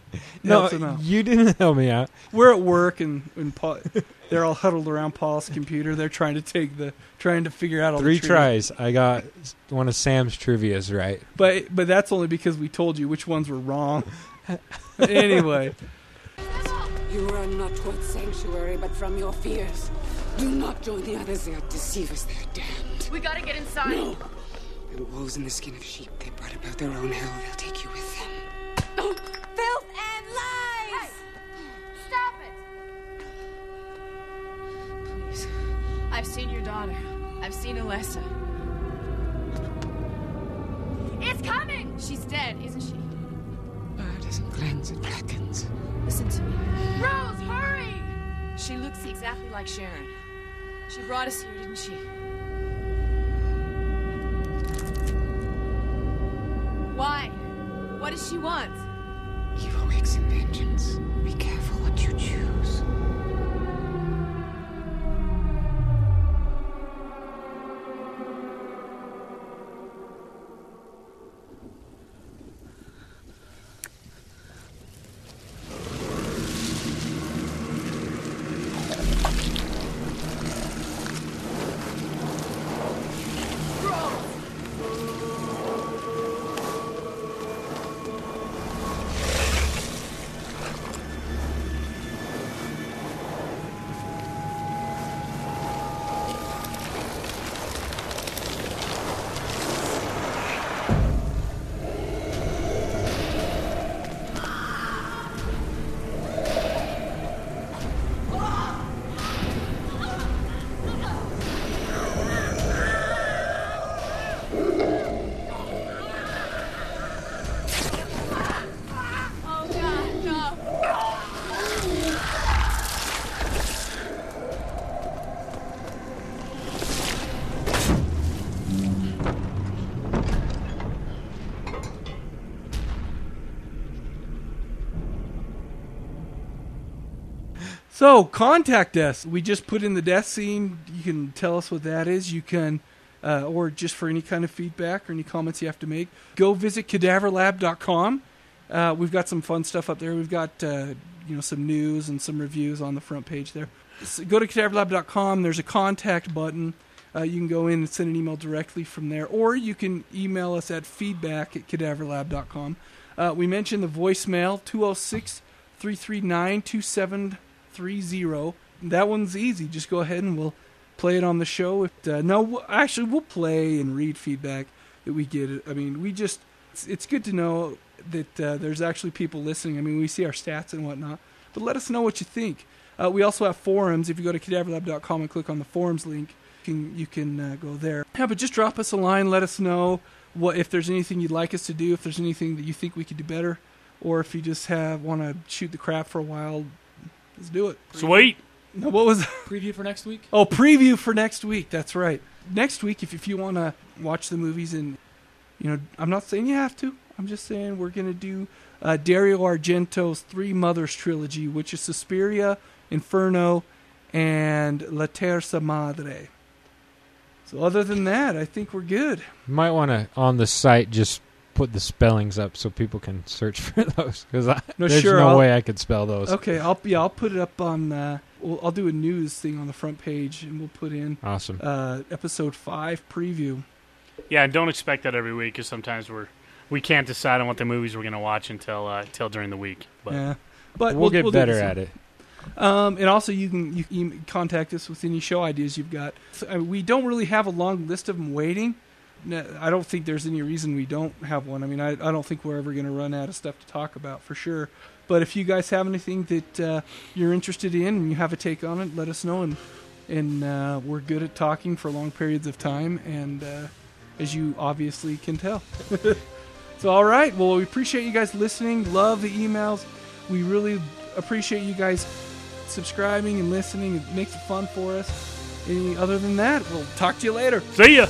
No, helped him out. you didn't help me out. We're at work and, and Paul, they're all huddled around Paul's computer. They're trying to take the trying to figure out all Three the tries. I got one of Sam's trivia's right. But but that's only because we told you which ones were wrong. [laughs] anyway, You run not towards sanctuary, but from your fears. Do not join the others. They are deceivers. They are damned. We gotta get inside. No. And wolves in the skin of sheep. They brought about their own hell. They'll take you with them. Oh, filth and lies! Stop it! Please. I've seen your daughter. I've seen Alessa. It's coming! She's dead, isn't she? Blood doesn't cleanse, it blackens. Listen to me. Rose, hurry! She looks exactly like Sharon. She brought us here, didn't she? Why? What does she want? Evil wakes in vengeance. Be careful what you choose. So contact us. We just put in the death scene. You can tell us what that is. You can, uh, or just for any kind of feedback or any comments you have to make, go visit cadaverlab.com. Uh, we've got some fun stuff up there. We've got uh, you know some news and some reviews on the front page there. So go to cadaverlab.com. There's a contact button. Uh, you can go in and send an email directly from there, or you can email us at feedback at cadaverlab.com. Uh, we mentioned the voicemail 206 339 2730. That one's easy. Just go ahead and we'll play it on the show. If, uh, no, actually, we'll play and read feedback that we get. I mean, we just, it's, it's good to know that uh, there's actually people listening. I mean, we see our stats and whatnot, but let us know what you think. Uh, we also have forums. If you go to cadaverlab.com and click on the forums link, you can, you can uh, go there. Yeah, but just drop us a line. Let us know what if there's anything you'd like us to do, if there's anything that you think we could do better, or if you just have want to shoot the crap for a while. Let's do it. Sweet. No, what was Preview for next week. Oh, preview for next week. That's right. Next week, if, if you want to watch the movies, and you know, I'm not saying you have to. I'm just saying we're gonna do uh, Dario Argento's Three Mothers trilogy, which is Suspiria, Inferno, and La Terza Madre. So other than that, I think we're good. You might want to on the site just put the spellings up so people can search [laughs] for those because No, there's sure, no I'll- way I could spell those. Okay, I'll yeah, I'll put it up on. Uh, we'll, I'll do a news thing on the front page, and we'll put in Awesome. uh, episode five preview. Yeah, and don't expect that every week because sometimes we're we can't decide on what the movies we're going to watch until uh, until during the week. But yeah, but we'll, get do better this at it. Um, and also, you can you can contact us with any show ideas you've got. So, uh, we don't really have a long list of them waiting. I don't think there's any reason we don't have one. I mean, I, I don't think we're ever going to run out of stuff to talk about for sure. But if you guys have anything that uh, you're interested in and you have a take on it, let us know. And and uh, we're good at talking for long periods of time, and uh, as you obviously can tell. [laughs] so, all right. Well, we appreciate you guys listening. Love the emails. We really appreciate you guys subscribing and listening. It makes it fun for us. Any other than that, we'll talk to you later. see ya.